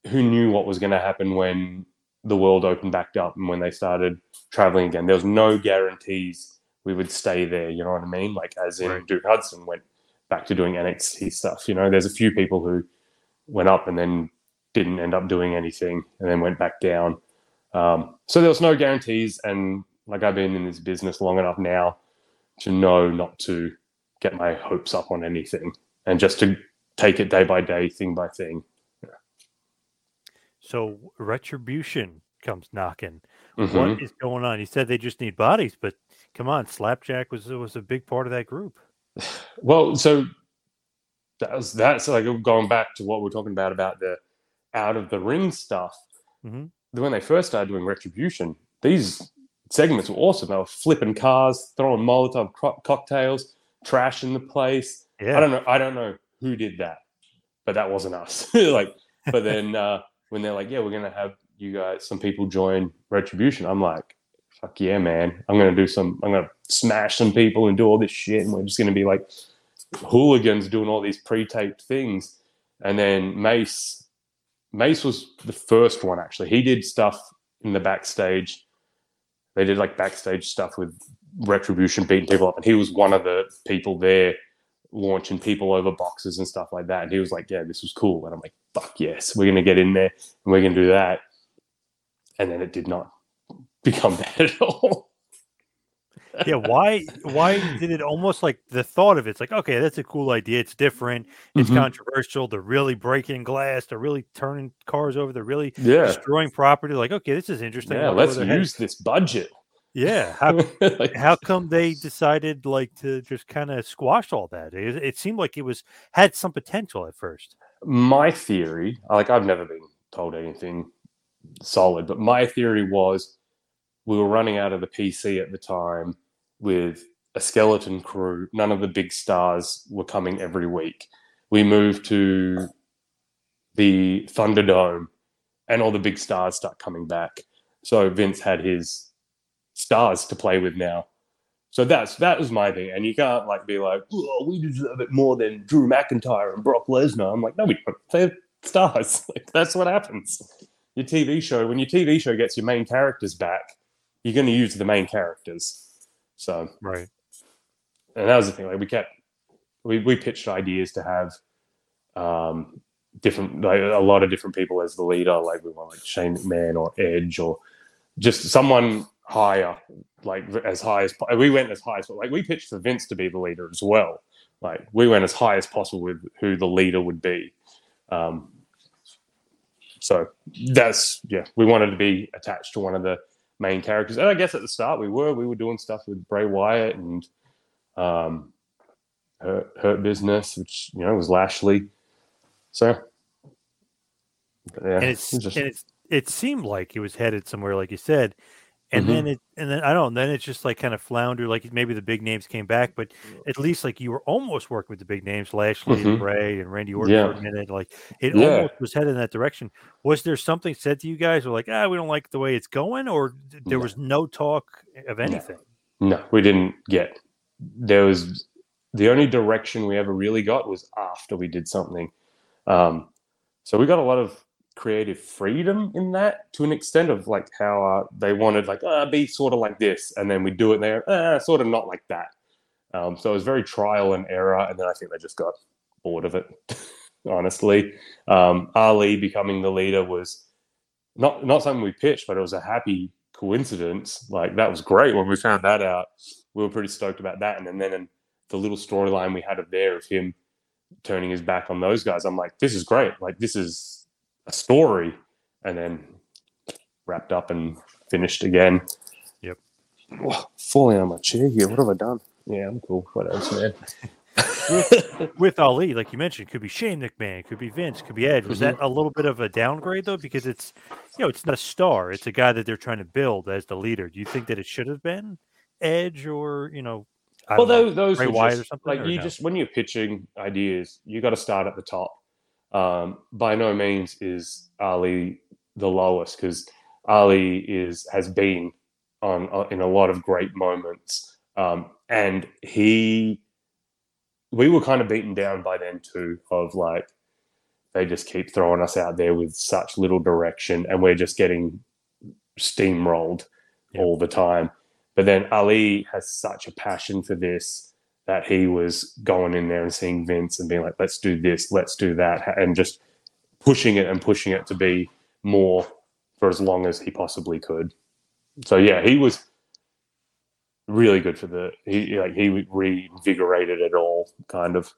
who knew what was going to happen when the world opened back up and when they started traveling again? There was no guarantees we would stay there. You know what I mean? Like, as in Right. Duke Hudson went back to doing NXT stuff. You know, there's a few people who went up and then didn't end up doing anything and then went back down. Um, so there was no guarantees. And like I've been in this business long enough now to know not to get my hopes up on anything and just to take it day by day, thing by thing. So retribution comes knocking. Mhm. What is going on? You said they just need bodies, but come on, Slapjack was was a big part of that group. Well, so that was that's like going back to what we're talking about about the out of the ring stuff. Mhm. When they first started doing retribution, these segments were awesome. They were flipping cars, throwing Molotov co- cocktails, trashing the place. Yeah, I don't know. I don't know who did that, but that wasn't us. like, but then uh, when they're like, "Yeah, we're gonna have you guys, some people join Retribution," I'm like, "Fuck yeah, man! I'm gonna do some. I'm gonna smash some people and do all this shit, and we're just gonna be like hooligans doing all these pre-taped things." And then Mace, Mace was the first one actually. He did stuff in the backstage. They did like backstage stuff with Retribution beating people up, and he was one of the people there launching people over boxes and stuff like that. And he was like, "Yeah, this was cool." And I'm like, "Fuck yes, we're gonna get in there and we're gonna do that." And then it did not become that at all. yeah. Why why did it almost like the thought of it's like okay, that's a cool idea. It's different. It's Mhm. controversial. They're really breaking glass. They're really turning cars over. They're really Yeah, destroying property. Like okay, this is interesting. yeah. Let's headed. use this budget. Yeah, how Like, how come they decided like to just kind of squash all that? It, it seemed like it was had some potential at first. My theory, like I've never been told anything solid, but my theory was we were running out of the PC at the time with a skeleton crew. None of the big stars were coming every week. We moved to the Thunderdome, and all the big stars start coming back. So Vince had his stars to play with now. So that's that was my thing, and you can't like be like, "Oh, we deserve it more than Drew McIntyre and Brock Lesnar." I'm like, no, we don't. They're stars. Like that's what happens. Your TV show, when your TV show gets your main characters back, you're going to use the main characters. So Right. and that was the thing. Like we kept, we we pitched ideas to have um, different, like a lot of different people as the leader. Like we want like Shane McMahon or Edge or just someone higher, like as high as we went as high as like we pitched for Vince to be the leader as well. Like we went as high as possible with who the leader would be. Um, so that's yeah, we wanted to be attached to one of the main characters, and I guess at the start we were. We were doing stuff with Bray Wyatt and um, Hurt, Hurt Business, which you know was Lashley. So yeah, and it's, it just- and it's it seemed like it was headed somewhere, like you said, and Mhm. then it and then I don't then it's just like kind of flounder Like maybe the big names came back, but at least like you were almost working with the big names, Lashley and Mhm. Bray and Randy Orton Yeah. for a minute. Like it Yeah. almost was headed in that direction. Was there something said to you guys, or like ah, we don't like the way it's going, or there No. was no talk of anything? No, we didn't get. There was the only direction we ever really got was after we did something. Um, so we got a lot of creative freedom in that to an extent of like how uh, they wanted like uh, be sort of like this, and then we do it there, uh, sort of not like that. Um, so it was very trial and error, and then I think they just got bored of it. honestly, um, Ali becoming the leader was not not something we pitched, but it was a happy coincidence. Like that was great when we found that out. We were pretty stoked about that, and then then the little storyline we had of there of him turning his back on those guys. I'm like, this is great. Like this is a story, and then wrapped up and finished again. Yep. Whoa, falling on my chair here. What have I done? Yeah, I'm cool. What else, man? With Ali, like you mentioned, it could be Shane McMahon, it could be Vince, it could be Edge. Was that mm-hmm. a little bit of a downgrade though? Because it's you know, it's not a star, it's a guy that they're trying to build as the leader. Do you think that it should have been Edge or you know I well, don't know, those, those Bray were Wyatt just, or something, like or you no? just when you're pitching ideas, you got to start at the top. Um, by no means is Ali the lowest because Ali is has been on uh, in a lot of great moments, um, and he we were kind of beaten down by then too of like they just keep throwing us out there with such little direction, and we're just getting steamrolled Yep. all the time. But then Ali has such a passion for this that he was going in there and seeing Vince and being like, let's do this, let's do that, and just pushing it and pushing it to be more for as long as he possibly could. So yeah, he was really good for the he like he reinvigorated it all kind of.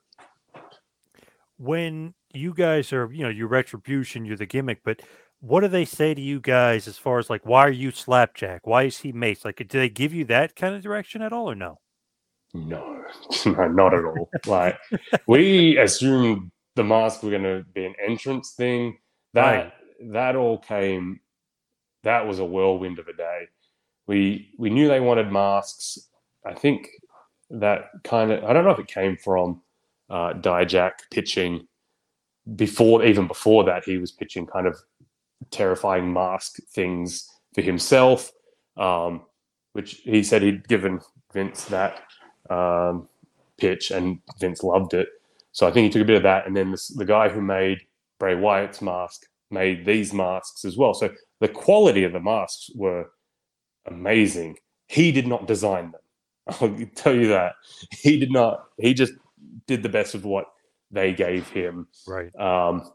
when you guys are, you know, your retribution, you're the gimmick, but what do they say to you guys as far as like why are you slapjack? Why is he mace? Like do they give you that kind of direction at all or no? No, no, not at all. like we assumed the mask were going to be an entrance thing. That that all came. That was a whirlwind of a day. We we knew they wanted masks. I think that kind of. I don't know if it came from uh, Dijak pitching before, even before that, he was pitching kind of terrifying mask things for himself, um, which he said he'd given Vince that um, pitch, and Vince loved it. So I think he took a bit of that, and then this, the guy who made Bray Wyatt's mask made these masks as well. So the quality of the masks were amazing. He did not design them. I'll tell you that he did not. He just did the best of what they gave him. Right. Um,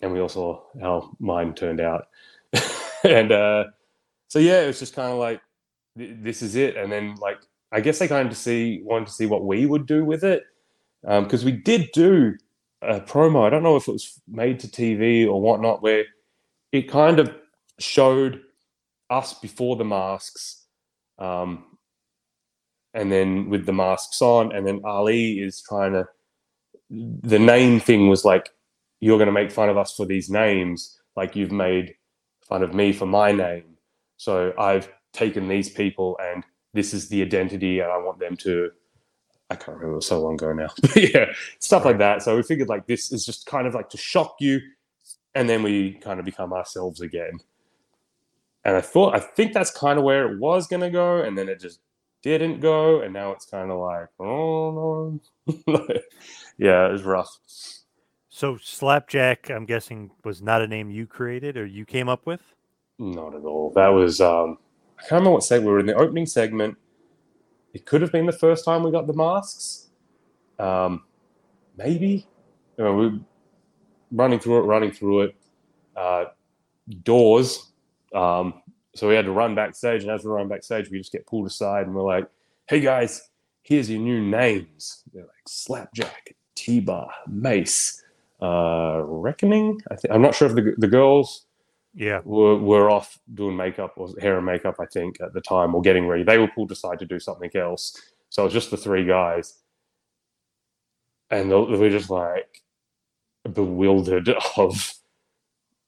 and we also how mine turned out. and uh, so yeah, it was just kind of like this is it. And then like I guess they kind of see wanted to see what we would do with it because we did do a promo. I don't know if it was made to TV or whatnot, where it kind of showed us before the masks. Um, and then with the masks on, and then Ali is trying to the name thing was like you're going to make fun of us for these names like you've made fun of me for my name so i've taken these people and this is the identity and i want them to i can't remember it was so long ago now but yeah stuff like that so we figured like this is just kind of like to shock you and then we kind of become ourselves again and i thought i think that's kind of where it was going to go and then it just didn't go and now it's kind of like oh no yeah it was rough So Slapjack, I'm guessing, was not a name you created or you came up with. Not at all. That was um I can't remember what segment we were in the opening segment. It could have been the first time we got the masks. Um maybe. You know, we were running through it, running through it. Uh doors. Um so we had to run backstage, and as we run backstage, we just get pulled aside and we're like, hey guys, here's your new names. They're like Slapjack, T-Bar, Mace, uh Reckoning. I think I'm not sure if the the girls Yeah. were, were off doing makeup or hair and makeup, I think, at the time, or getting ready. They were pulled aside to do something else. So it was just the three guys. And were just like bewildered of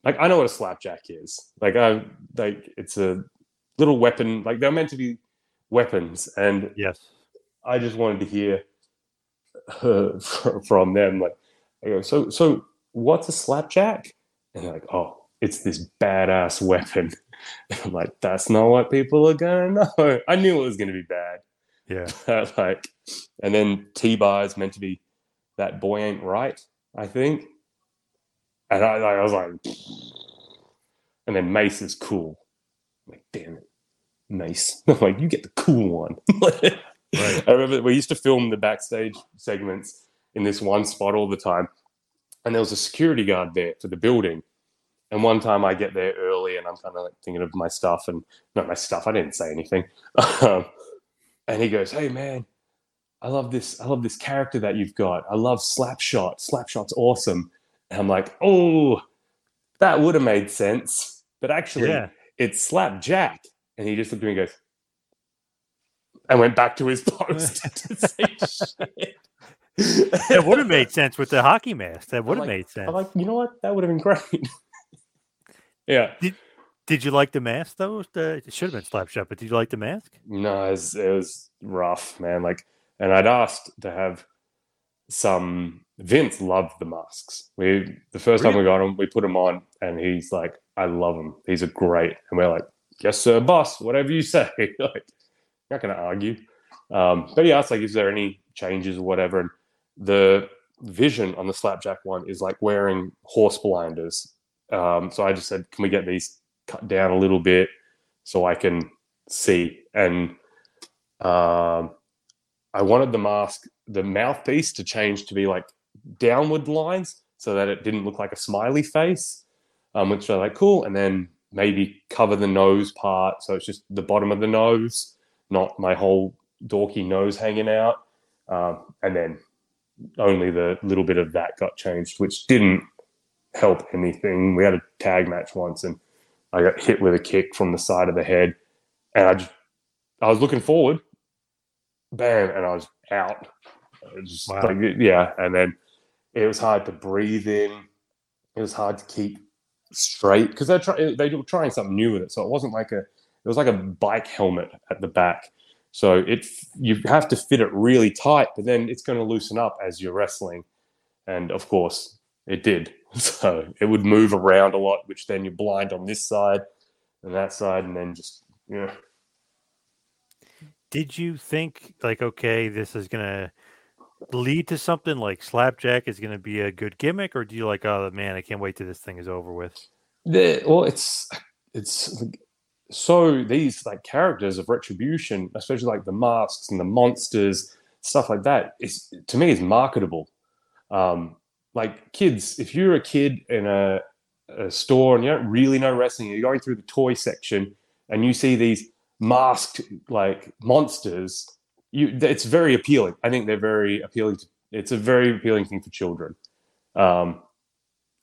like I know what a slapjack is. Like I like it's a little weapon, like they're meant to be weapons. And Yes. I just wanted to hear uh, from them. Like, I go, so, so what's a slapjack? And they're like, oh, it's this badass weapon. And I'm like, that's not what people are gonna know. I knew it was gonna be bad. Yeah. like, and then T-bar is meant to be that boy ain't right. I think. And I, I was like, and then Mace is cool. I'm like, damn it, Mace. I'm like, you get the cool one. Right. I remember we used to film the backstage segments in this one spot all the time, and there was a security guard there for the building. And one time I get there early, and I'm kind of like thinking of my stuff, and not my stuff. I didn't say anything. Um, and he goes, "Hey man, I love this. I love this character that you've got. I love Slapshot. Slapshot's awesome." And I'm like, "Oh, that would have made sense, but actually, Yeah. it's Slapjack." And he just looked at me and goes, and went back to his post to say shit. That would have made sense with the hockey mask. That would have like- made sense. I'm like, you know what? That would have been great. Yeah. Did did you like the mask though? The, it should have been Slapshot, but did you like the mask? No, it was, it was rough, man. Like, and I'd asked to have some. Vince loved the masks. We the first time we got him, we put him on, and he's like, "I love him. He's a great." And we're like, "Yes, sir, boss. Whatever you say." like, not gonna argue. Um, but he asked, like, "Is there any changes or whatever?" And the vision on the slapjack one is like wearing horse blinders. Um, so I just said, "Can we get these cut down a little bit so I can see?" And um, I wanted the mask, the mouthpiece, to change to be like downward lines so that it didn't look like a smiley face, um, which are like cool. And then maybe cover the nose part so it's just the bottom of the nose, not my whole dorky nose hanging out. Um, and then only the little bit of that got changed, which didn't help anything. We had a tag match once and I got hit with a kick from the side of the head. And I just, I was looking forward, bam, and I was out. It was just Wow. like, yeah. And then it was hard to breathe in. It was hard to keep straight because they're trying, they were trying something new with it. So it wasn't like a, it was like a bike helmet at the back. So it you have to fit it really tight, but then it's going to loosen up as you're wrestling. And of course, it did. So it would move around a lot, which then you're blind on this side and that side, and then just yeah. Did you think like, okay, this is gonna lead to something like Slapjack is gonna be a good gimmick, or do you like, oh man, I can't wait till this thing is over with? The, well, it's it's so these like characters of retribution, especially like the masks and the monsters, stuff like that, is to me is marketable. Um, like kids, if you're a kid in a, a store and you don't really know wrestling, you're going through the toy section and you see these masked like monsters, you it's very appealing. I think they're very appealing. To, it's a very appealing thing for children. Um,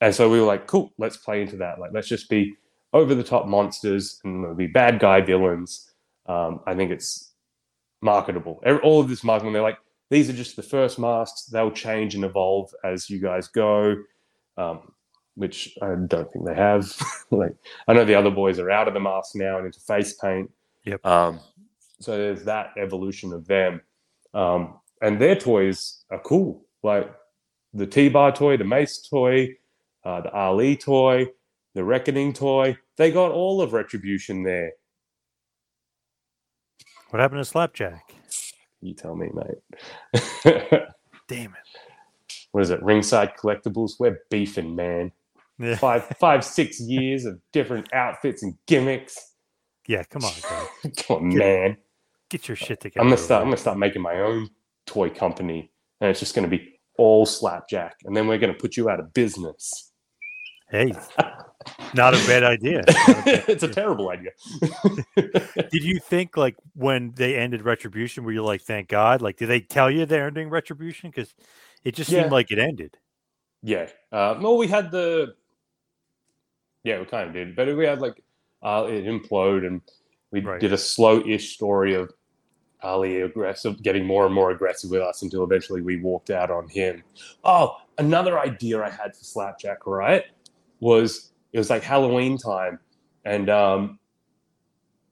and so we were like, cool, let's play into that. Like, let's just be over the top monsters and there'll be bad guy villains. Um, I think it's marketable. All of this marketing, they're like, these are just the first masks. They'll change and evolve as you guys go, um, which I don't think they have. like I know the other boys are out of the mask now and into face paint. Yep. Um, so there's that evolution of them, um, and their toys are cool. Like the T-bar toy, the Mace toy, uh, the Ali toy, the Reckoning toy. They got all of Retribution there. What happened to Slapjack? You tell me, mate. Damn it. what is it? Ringside Collectibles. We're beefing, man. Yeah. Five, five, six years of different outfits and gimmicks. Yeah, come on. Come on, man. Get your shit together. I'm gonna start. I'm gonna start making my own toy company, and it's just gonna be all slapjack, and then we're gonna put you out of business. Hey, not a bad idea. A bad it's a terrible idea. Did you think like when they ended Retribution, were you like, thank God? Like, did they tell you they're ending Retribution? Because it just Yeah. seemed like it ended. yeah. Uh, well, we had the. Yeah, we kind of did, but we had like uh, it implode, and we Right. did a slow-ish story of Ali aggressive, getting more and more aggressive with us until eventually we walked out on him. Oh, another idea I had for Slapjack, right? Was it was like Halloween time, and um,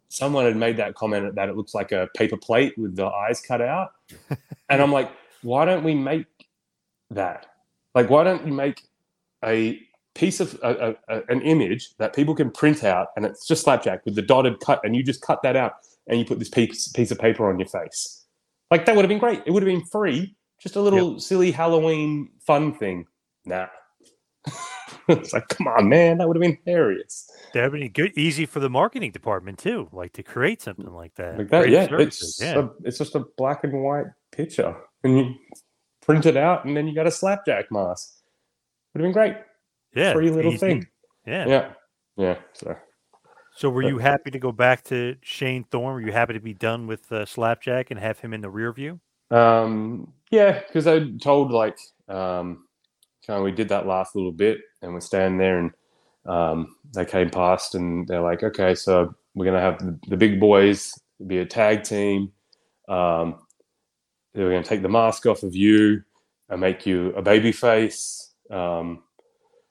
someone had made that comment that it looks like a paper plate with the eyes cut out, and I'm like, why don't we make that? Like, why don't you make a piece of a, a, a- an image that people can print out, and it's just Slapjack with the dotted cut, and you just cut that out, and you put this piece piece of paper on your face. Like that would have been great. It would have been free, just a little silly Halloween fun thing. Nah. it's like, come on, man, that would have been hilarious. That'd be good, easy for the marketing department too, like to create something like that. Like that, yeah. services, It's yeah. A, it's just a black and white picture, and you print it out, and then you got a slapjack mask. Would have been great. yeah, Free little easy. thing. Yeah. Yeah, yeah. So So were you happy to go back to Shane Thorne? Were you happy to be done with uh, Slapjack and have him in the rear view? Um, yeah, because I told like um, we did that last little bit, and we're standing there, and um, they came past, and they're like, "Okay, so we're gonna have the, the big boys be a tag team. Um, they're gonna take the mask off of you and make you a baby face, um,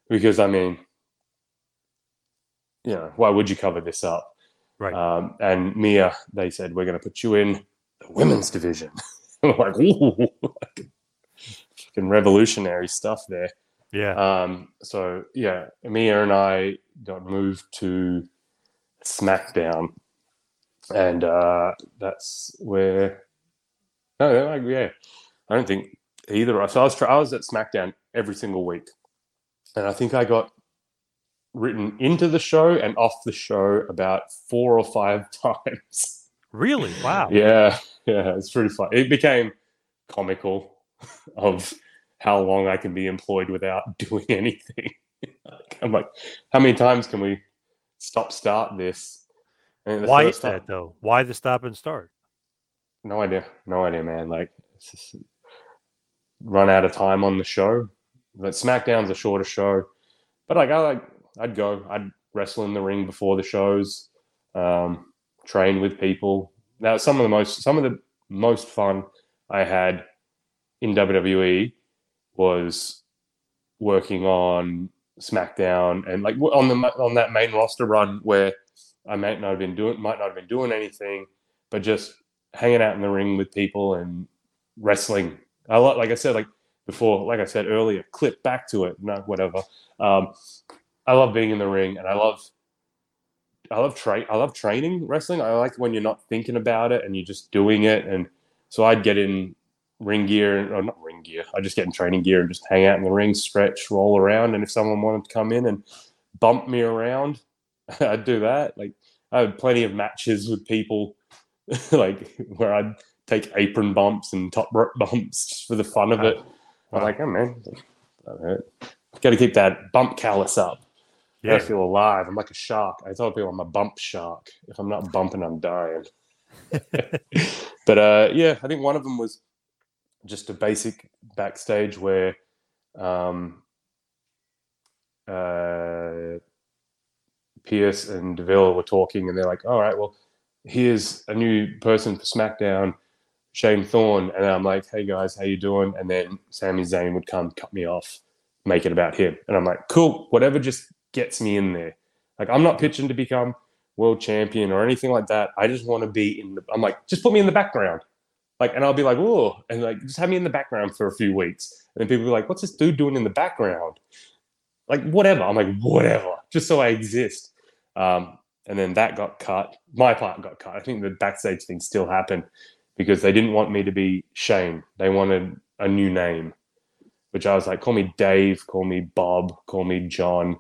because I mean, you know, why would you cover this up?" Right. Um, and Mia, they said, "We're gonna put you in the women's division." I'm like, ooh, fucking revolutionary stuff there. Yeah. Um, so yeah, Mia and I got moved to SmackDown, and uh, that's where. No, like, yeah, I don't think either. of us- So I was I was at SmackDown every single week, and I think I got written into the show and off the show about four or five times. really? Wow. Yeah, yeah, it's pretty fun. It became comical of how long I can be employed without doing anything. I'm like, how many times can we stop start this? Why is time- that though? Why the stop and start? No idea. No idea, man. Like, run out of time on the show. But SmackDown's a shorter show. But like, I like, I'd go. I'd wrestle in the ring before the shows. Um, train with people. Now, some of the most, some of the most fun I had in WWE was working on SmackDown and like on the on that main roster run where I might not have been doing, might not have been doing anything, but just hanging out in the ring with people and wrestling. I lot like I said, like before, like I said earlier, clip back to it, no, whatever. Um, I love being in the ring, and I love, I love train, I love training wrestling. I like when you're not thinking about it and you're just doing it. And so I'd get in ring gear, or not ring gear. I just get in training gear and just hang out in the ring, stretch, roll around. And if someone wanted to come in and bump me around, I'd do that. Like I had plenty of matches with people, like where I'd take apron bumps and top rope bumps just for the fun of it. I'm like, oh man, that hurt. Got to keep that bump callus up. Yeah. I feel alive. I'm like a shark. I tell people I'm a bump shark. If I'm not bumping, I'm dying. but uh, yeah, I think one of them was just a basic backstage where um, uh, Pearce and Deville were talking, and they're like, "All right, well, here's a new person for SmackDown. Shane Thorne, and I'm like, "Hey guys, how you doing?" And then Sami Zayn would come cut me off, make it about him, and I'm like, "Cool, whatever, just gets me in there." Like I'm not pitching to become world champion or anything like that. I just want to be in the. I'm like, just put me in the background, like, and I'll be like, "Oh," and like, just have me in the background for a few weeks, and then people be like, "What's this dude doing in the background?" Like, whatever. I'm like, whatever, just so I exist. Um, and then that got cut. My part got cut. I think the backstage thing still happened because they didn't want me to be Shane. They wanted a new name, which I was like, call me Dave, call me Bob, call me John,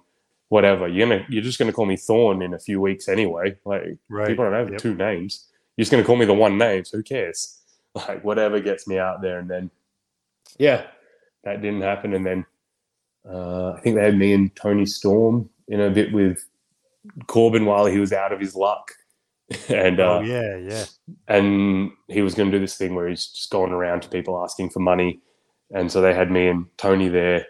whatever. You're gonna, you're just gonna call me Thorne in a few weeks anyway. Like Right. people don't have Yep. two names. You're just gonna call me the one name, so who cares? Like whatever gets me out there. And then, yeah, that didn't happen. And then uh, I think they had me and Toni Storm in a bit with Corbin while he was out of his luck. and uh, oh yeah, yeah. and he was going to do this thing where he's just going around to people asking for money. And so they had me and Tony there.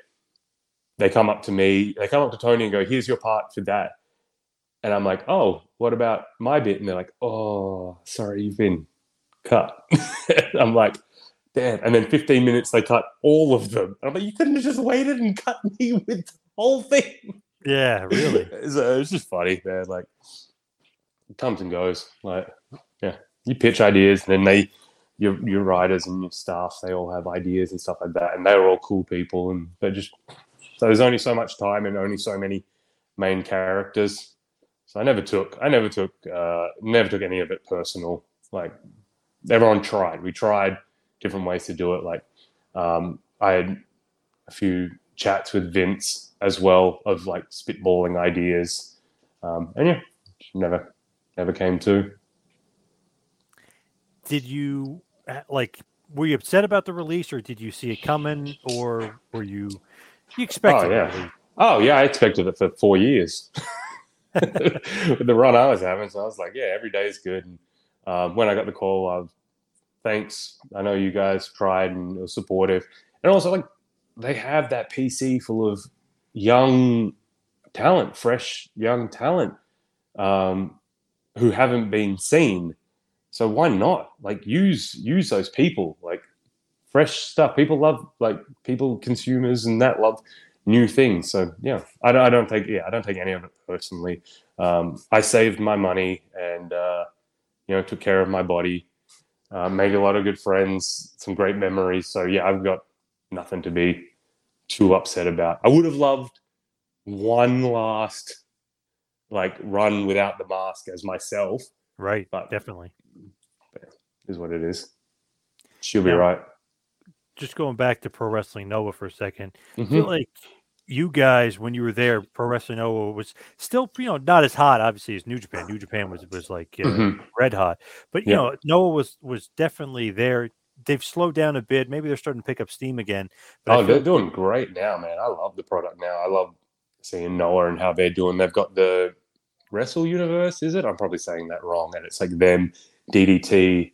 They come up to me, they come up to Tony and go, Here's your part for that. And I'm like, Oh, what about my bit? And they're like, Oh, sorry, you've been cut. I'm like, Damn. And then 15 minutes, they cut all of them. I'm like, You couldn't have just waited and cut me with the whole thing. Yeah, really. It's, uh, it's just funny, man. Like, it comes and goes. Like, yeah, you pitch ideas, and then they, your your writers and your staff, they all have ideas and stuff like that, and they were all cool people, and they just so there's only so much time and only so many main characters. So I never took, I never took, uh, never took any of it personal. Like, everyone tried. We tried different ways to do it. Like, um, I had a few chats with Vince as well of like spitballing ideas, um, and yeah, never, never came to. Did you uh, like? Were you upset about the release, or did you see it coming, or were you you expected? Oh, yeah. leak? Oh yeah, I expected it for four years. With the run I was having, so I was like, yeah, every day is good. And um, when I got the call, was thanks. I know you guys tried and was supportive, and also like they have that PC full of young talent, fresh young talent, um, who haven't been seen. So why not? Like use use those people, like fresh stuff. People love like people consumers and that love new things. So yeah, I don't, I don't take yeah I don't take any of it personally. Um, I saved my money and uh, you know took care of my body, uh, made a lot of good friends, some great memories. So yeah, I've got nothing to be too upset about. I would have loved one last like run without the mask as myself. Right, But- definitely. Is what it is. She'll be right. Just going back to Pro Wrestling Noah for a second, I Mhm. feel like you guys, when you were there, Pro Wrestling Noah was still, you know, not as hot, obviously, as New Japan. New Japan was was like uh, Mhm. red hot, but you Yeah. know, Noah was was definitely there. They've slowed down a bit. Maybe they're starting to pick up steam again. But Oh, they're doing great now, man. I love the product now. I love seeing Noah and how they're doing. They've got the Wrestle Universe, is it? I'm probably saying that wrong. And it's like them, DDT,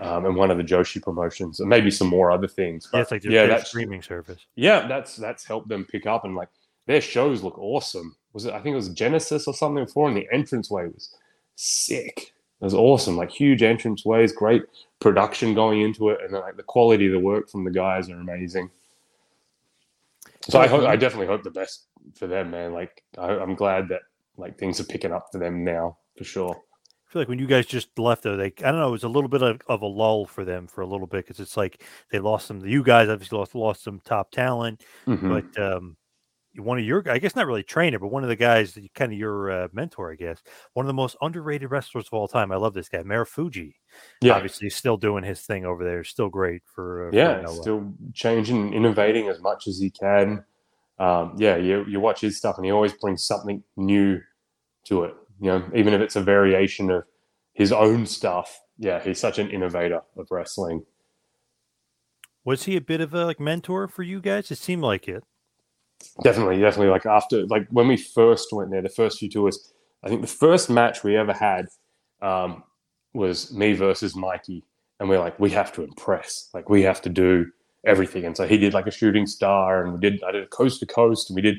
um, and one of the Joshi promotions, and maybe some more other things. yeah, But it's like yeah, that's streaming service. yeah, that's that's helped them pick up and like their shows look awesome. Was it? I think it was Genesis or something before, and the entranceway was sick. It was awesome, like huge entranceways, great production going into it, and then like the quality of the work from the guys are amazing. So I hope, I definitely hope the best for them, man. Like I, I'm glad that like things are picking up for them now for sure. I feel like when you guys just left, though, they I don't know, it was a little bit of, of a lull for them for a little bit because it's like they lost some. You guys obviously lost lost some top talent, Mhm. but um, one of your I guess not really trainer, but one of the guys that you kind of your uh, mentor, I guess, one of the most underrated wrestlers of all time. I love this guy, Marufuji. yeah, obviously still doing his thing over there. Still great for uh, yeah, Noah. still changing, innovating as much as he can. Um, yeah, you you watch his stuff, and he always brings something new to it. You know, even if it's a variation of his own stuff. Yeah, he's such an innovator of wrestling. Was he a bit of a like mentor for you guys? It seemed like it. Definitely, definitely. Like after, like when we first went there, the first few tours, I think the first match we ever had um, was me versus Mikey, and we're like, we have to impress, like we have to do everything. And so he did like a shooting star, and we did, I did a coast to coast, and we did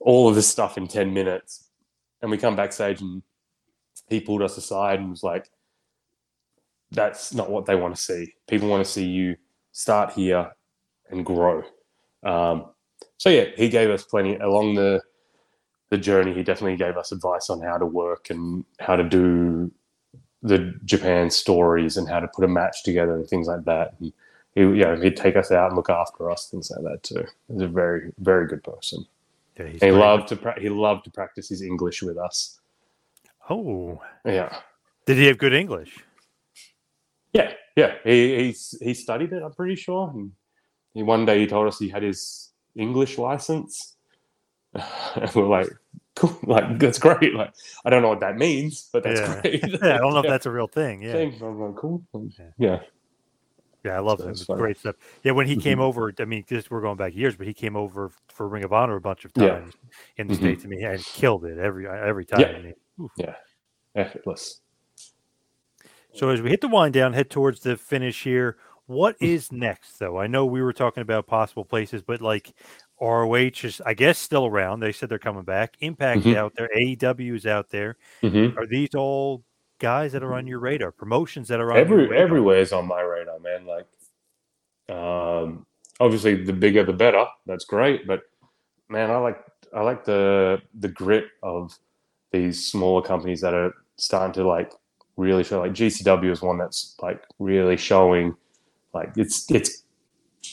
all of this stuff in ten minutes. And we come backstage, and he pulled us aside and was like, that's not what they want to see. People want to see you start here and grow. Um, so yeah, he gave us plenty along the the journey. He definitely gave us advice on how to work and how to do the Japan stories and how to put a match together and things like that. And he, you know, he'd take us out and look after us, things like that too. He's a very, very good person. Yeah, he loved to pra- he loved to practice his English with us. Oh, Yeah, did he have good English? yeah, yeah. He he's, he studied it. I'm pretty sure. And he, one day he told us he had his English license, and we're like, cool, like that's great. Like I don't know what that means, but that's Yeah. great. Yeah, I don't know if that's a real thing. Yeah, I'm like, cool. Yeah. Yeah, yeah, I love So him. it's great stuff. Yeah, when he came Mhm. over, I mean, just we're going back years, but he came over for Ring of Honor a bunch of Yeah. times in the Mhm. states. I mean, and killed it every every time. Yeah. I mean, oof. effortless. So as we hit the wind down, head towards the finish here. What Mm. next, though? I know we were talking about possible places, but like ROH is, I guess, still around. They said they're coming back. Impact Mhm. out there. AEW is out there. Mm-hmm. Are these all guys that are on your radar? Promotions that are on Every your radar? everywhere's on my radar, man. Like, um, obviously the bigger the better. That's great, but man, I like I like the the grit of these smaller companies that are starting to like really show. Like GCW is one that's like really showing, like it's it's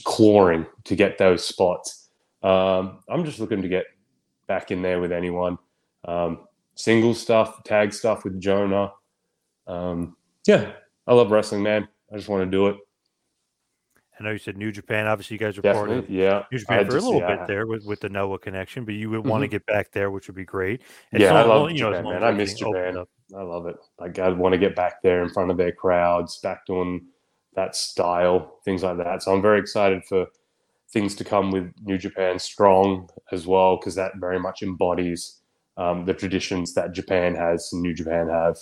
clawing to get those spots. Um, I'm just looking to get back in there with anyone. Um, single stuff, tag stuff with Jonah. Um, yeah, I love wrestling, man. I just want to do it. I know you said New Japan. Obviously, you guys are part of yeah. New I Japan for just- a little yeah, bit there with, with the Noah connection, but you would want to get back there, which would be great. Yeah, I love long- as Japan, man. I miss Japan. I love it. Like I want to get back there in front of their crowds, back doing that style, things like that. So I'm very excited for things to come with New Japan Strong as well, because that very much embodies um, the traditions that Japan has and New Japan have.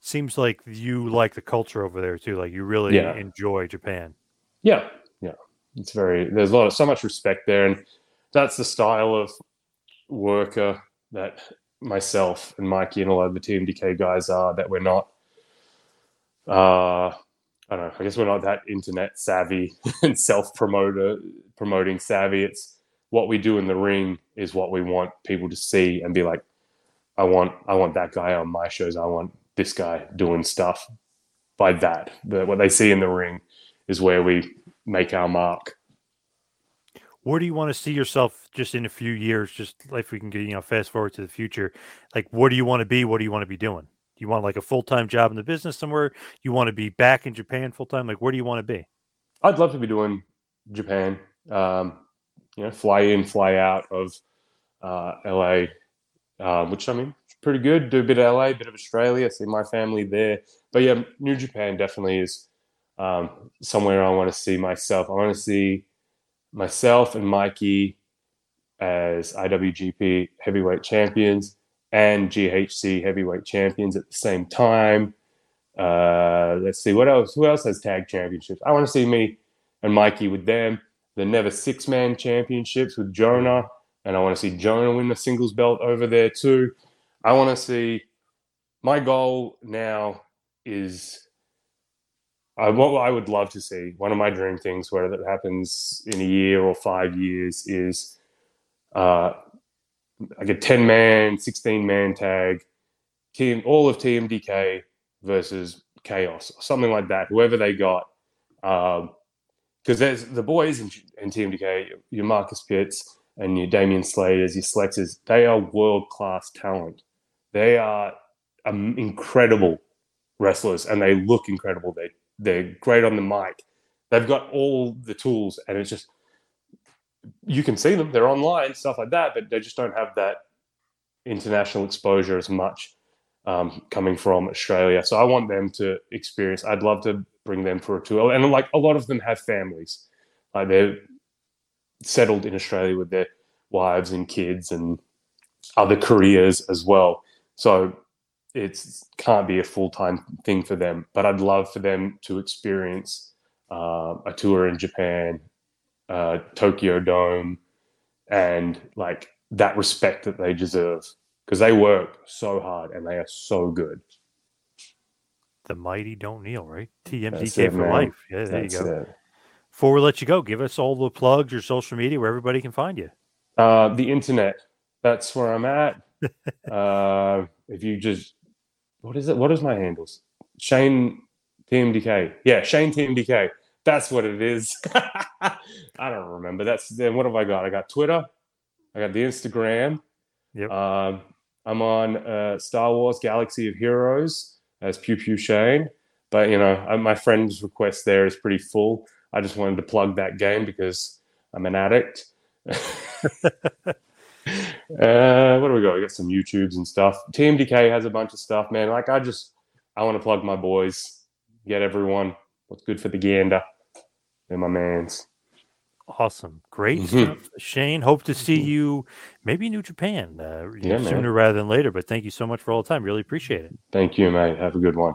Seems like you like the culture over there too. Like you really Yeah. enjoy Japan. Yeah, yeah. It's very there's a lot of so much respect there, and that's the style of worker that myself and Mikey and a lot of the TMDK guys are. That we're not. Uh, I don't know. I guess we're not that internet savvy and self promoter promoting savvy. It's what we do in the ring is what we want people to see and be like, I want I want that guy on my shows. I want this guy doing stuff by that. The, what they see in the ring is where we make our mark. Where do you want to see yourself just in a few years? Just if we can get, you know, fast forward to the future, like where do you want to be? What do you want to be doing? Do you want like a full time job in the business somewhere? You want to be back in Japan full time? Like where do you want to be? I'd love to be doing Japan. Um, you know, fly in, fly out of uh, LA, um, which I mean, pretty good. Do a bit of LA, a bit of Australia. See my family there. But yeah, New Japan definitely is um, somewhere I want to see myself. I want to see myself and Mikey as IWGP heavyweight champions and GHC heavyweight champions at the same time. Uh, let's see what else. Who else has tag championships? I want to see me and Mikey with them. The never six man championships with Jonah, and I want to see Jonah win the singles belt over there too. I want to see. My goal now is. I, what I would love to see, one of my dream things, whether that happens in a year or five years, is uh, like a 10 man, 16 man tag, team, all of TMDK versus Chaos, or something like that, whoever they got. Um, because there's the boys in, in TMDK, your Marcius Pitts and your Damian Slayers, your Slexers, they are world class talent. They are um, incredible wrestlers and they look incredible. They they're great on the mic. They've got all the tools, and it's just you can see them. They're online, stuff like that, but they just don't have that international exposure as much um, coming from Australia. So I want them to experience. I'd love to bring them for a tour, and like a lot of them have families, like they're settled in Australia with their wives and kids and other careers as well. So it can't be a full time thing for them. But I'd love for them to experience uh, a tour in Japan, uh, Tokyo Dome, and like that respect that they deserve because they work so hard and they are so good. The mighty don't kneel, right? TMDK it, for man. life. Yeah, there That's you go. it. Before we let you go, give us all the plugs, your social media, where everybody can find you. Uh, the internet. That's where I'm at. Uh, if you just, what is it? What is my handles? Shane TMDK. Yeah, Shane TMDK. That's what it is. I don't remember. That's then. What have I got? I got Twitter. I got the Instagram. Yep. Um, I'm on uh, Star Wars Galaxy of Heroes as Pew Pew Shane. But you know, uh, my friend's request there is pretty full. I just wanted to plug that game because I'm an addict. Uh, what do we got? We got some YouTubes and stuff. TMDK has a bunch of stuff, man. Like I just, I want to plug my boys, get everyone what's good for the gander. They're my mans. Awesome. Great Mhm. stuff. Shane, hope to see you maybe New Japan uh, Yeah, man. sooner rather than later. But thank you so much for all the time. Really appreciate it. Thank you, mate. Have a good one.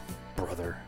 brother.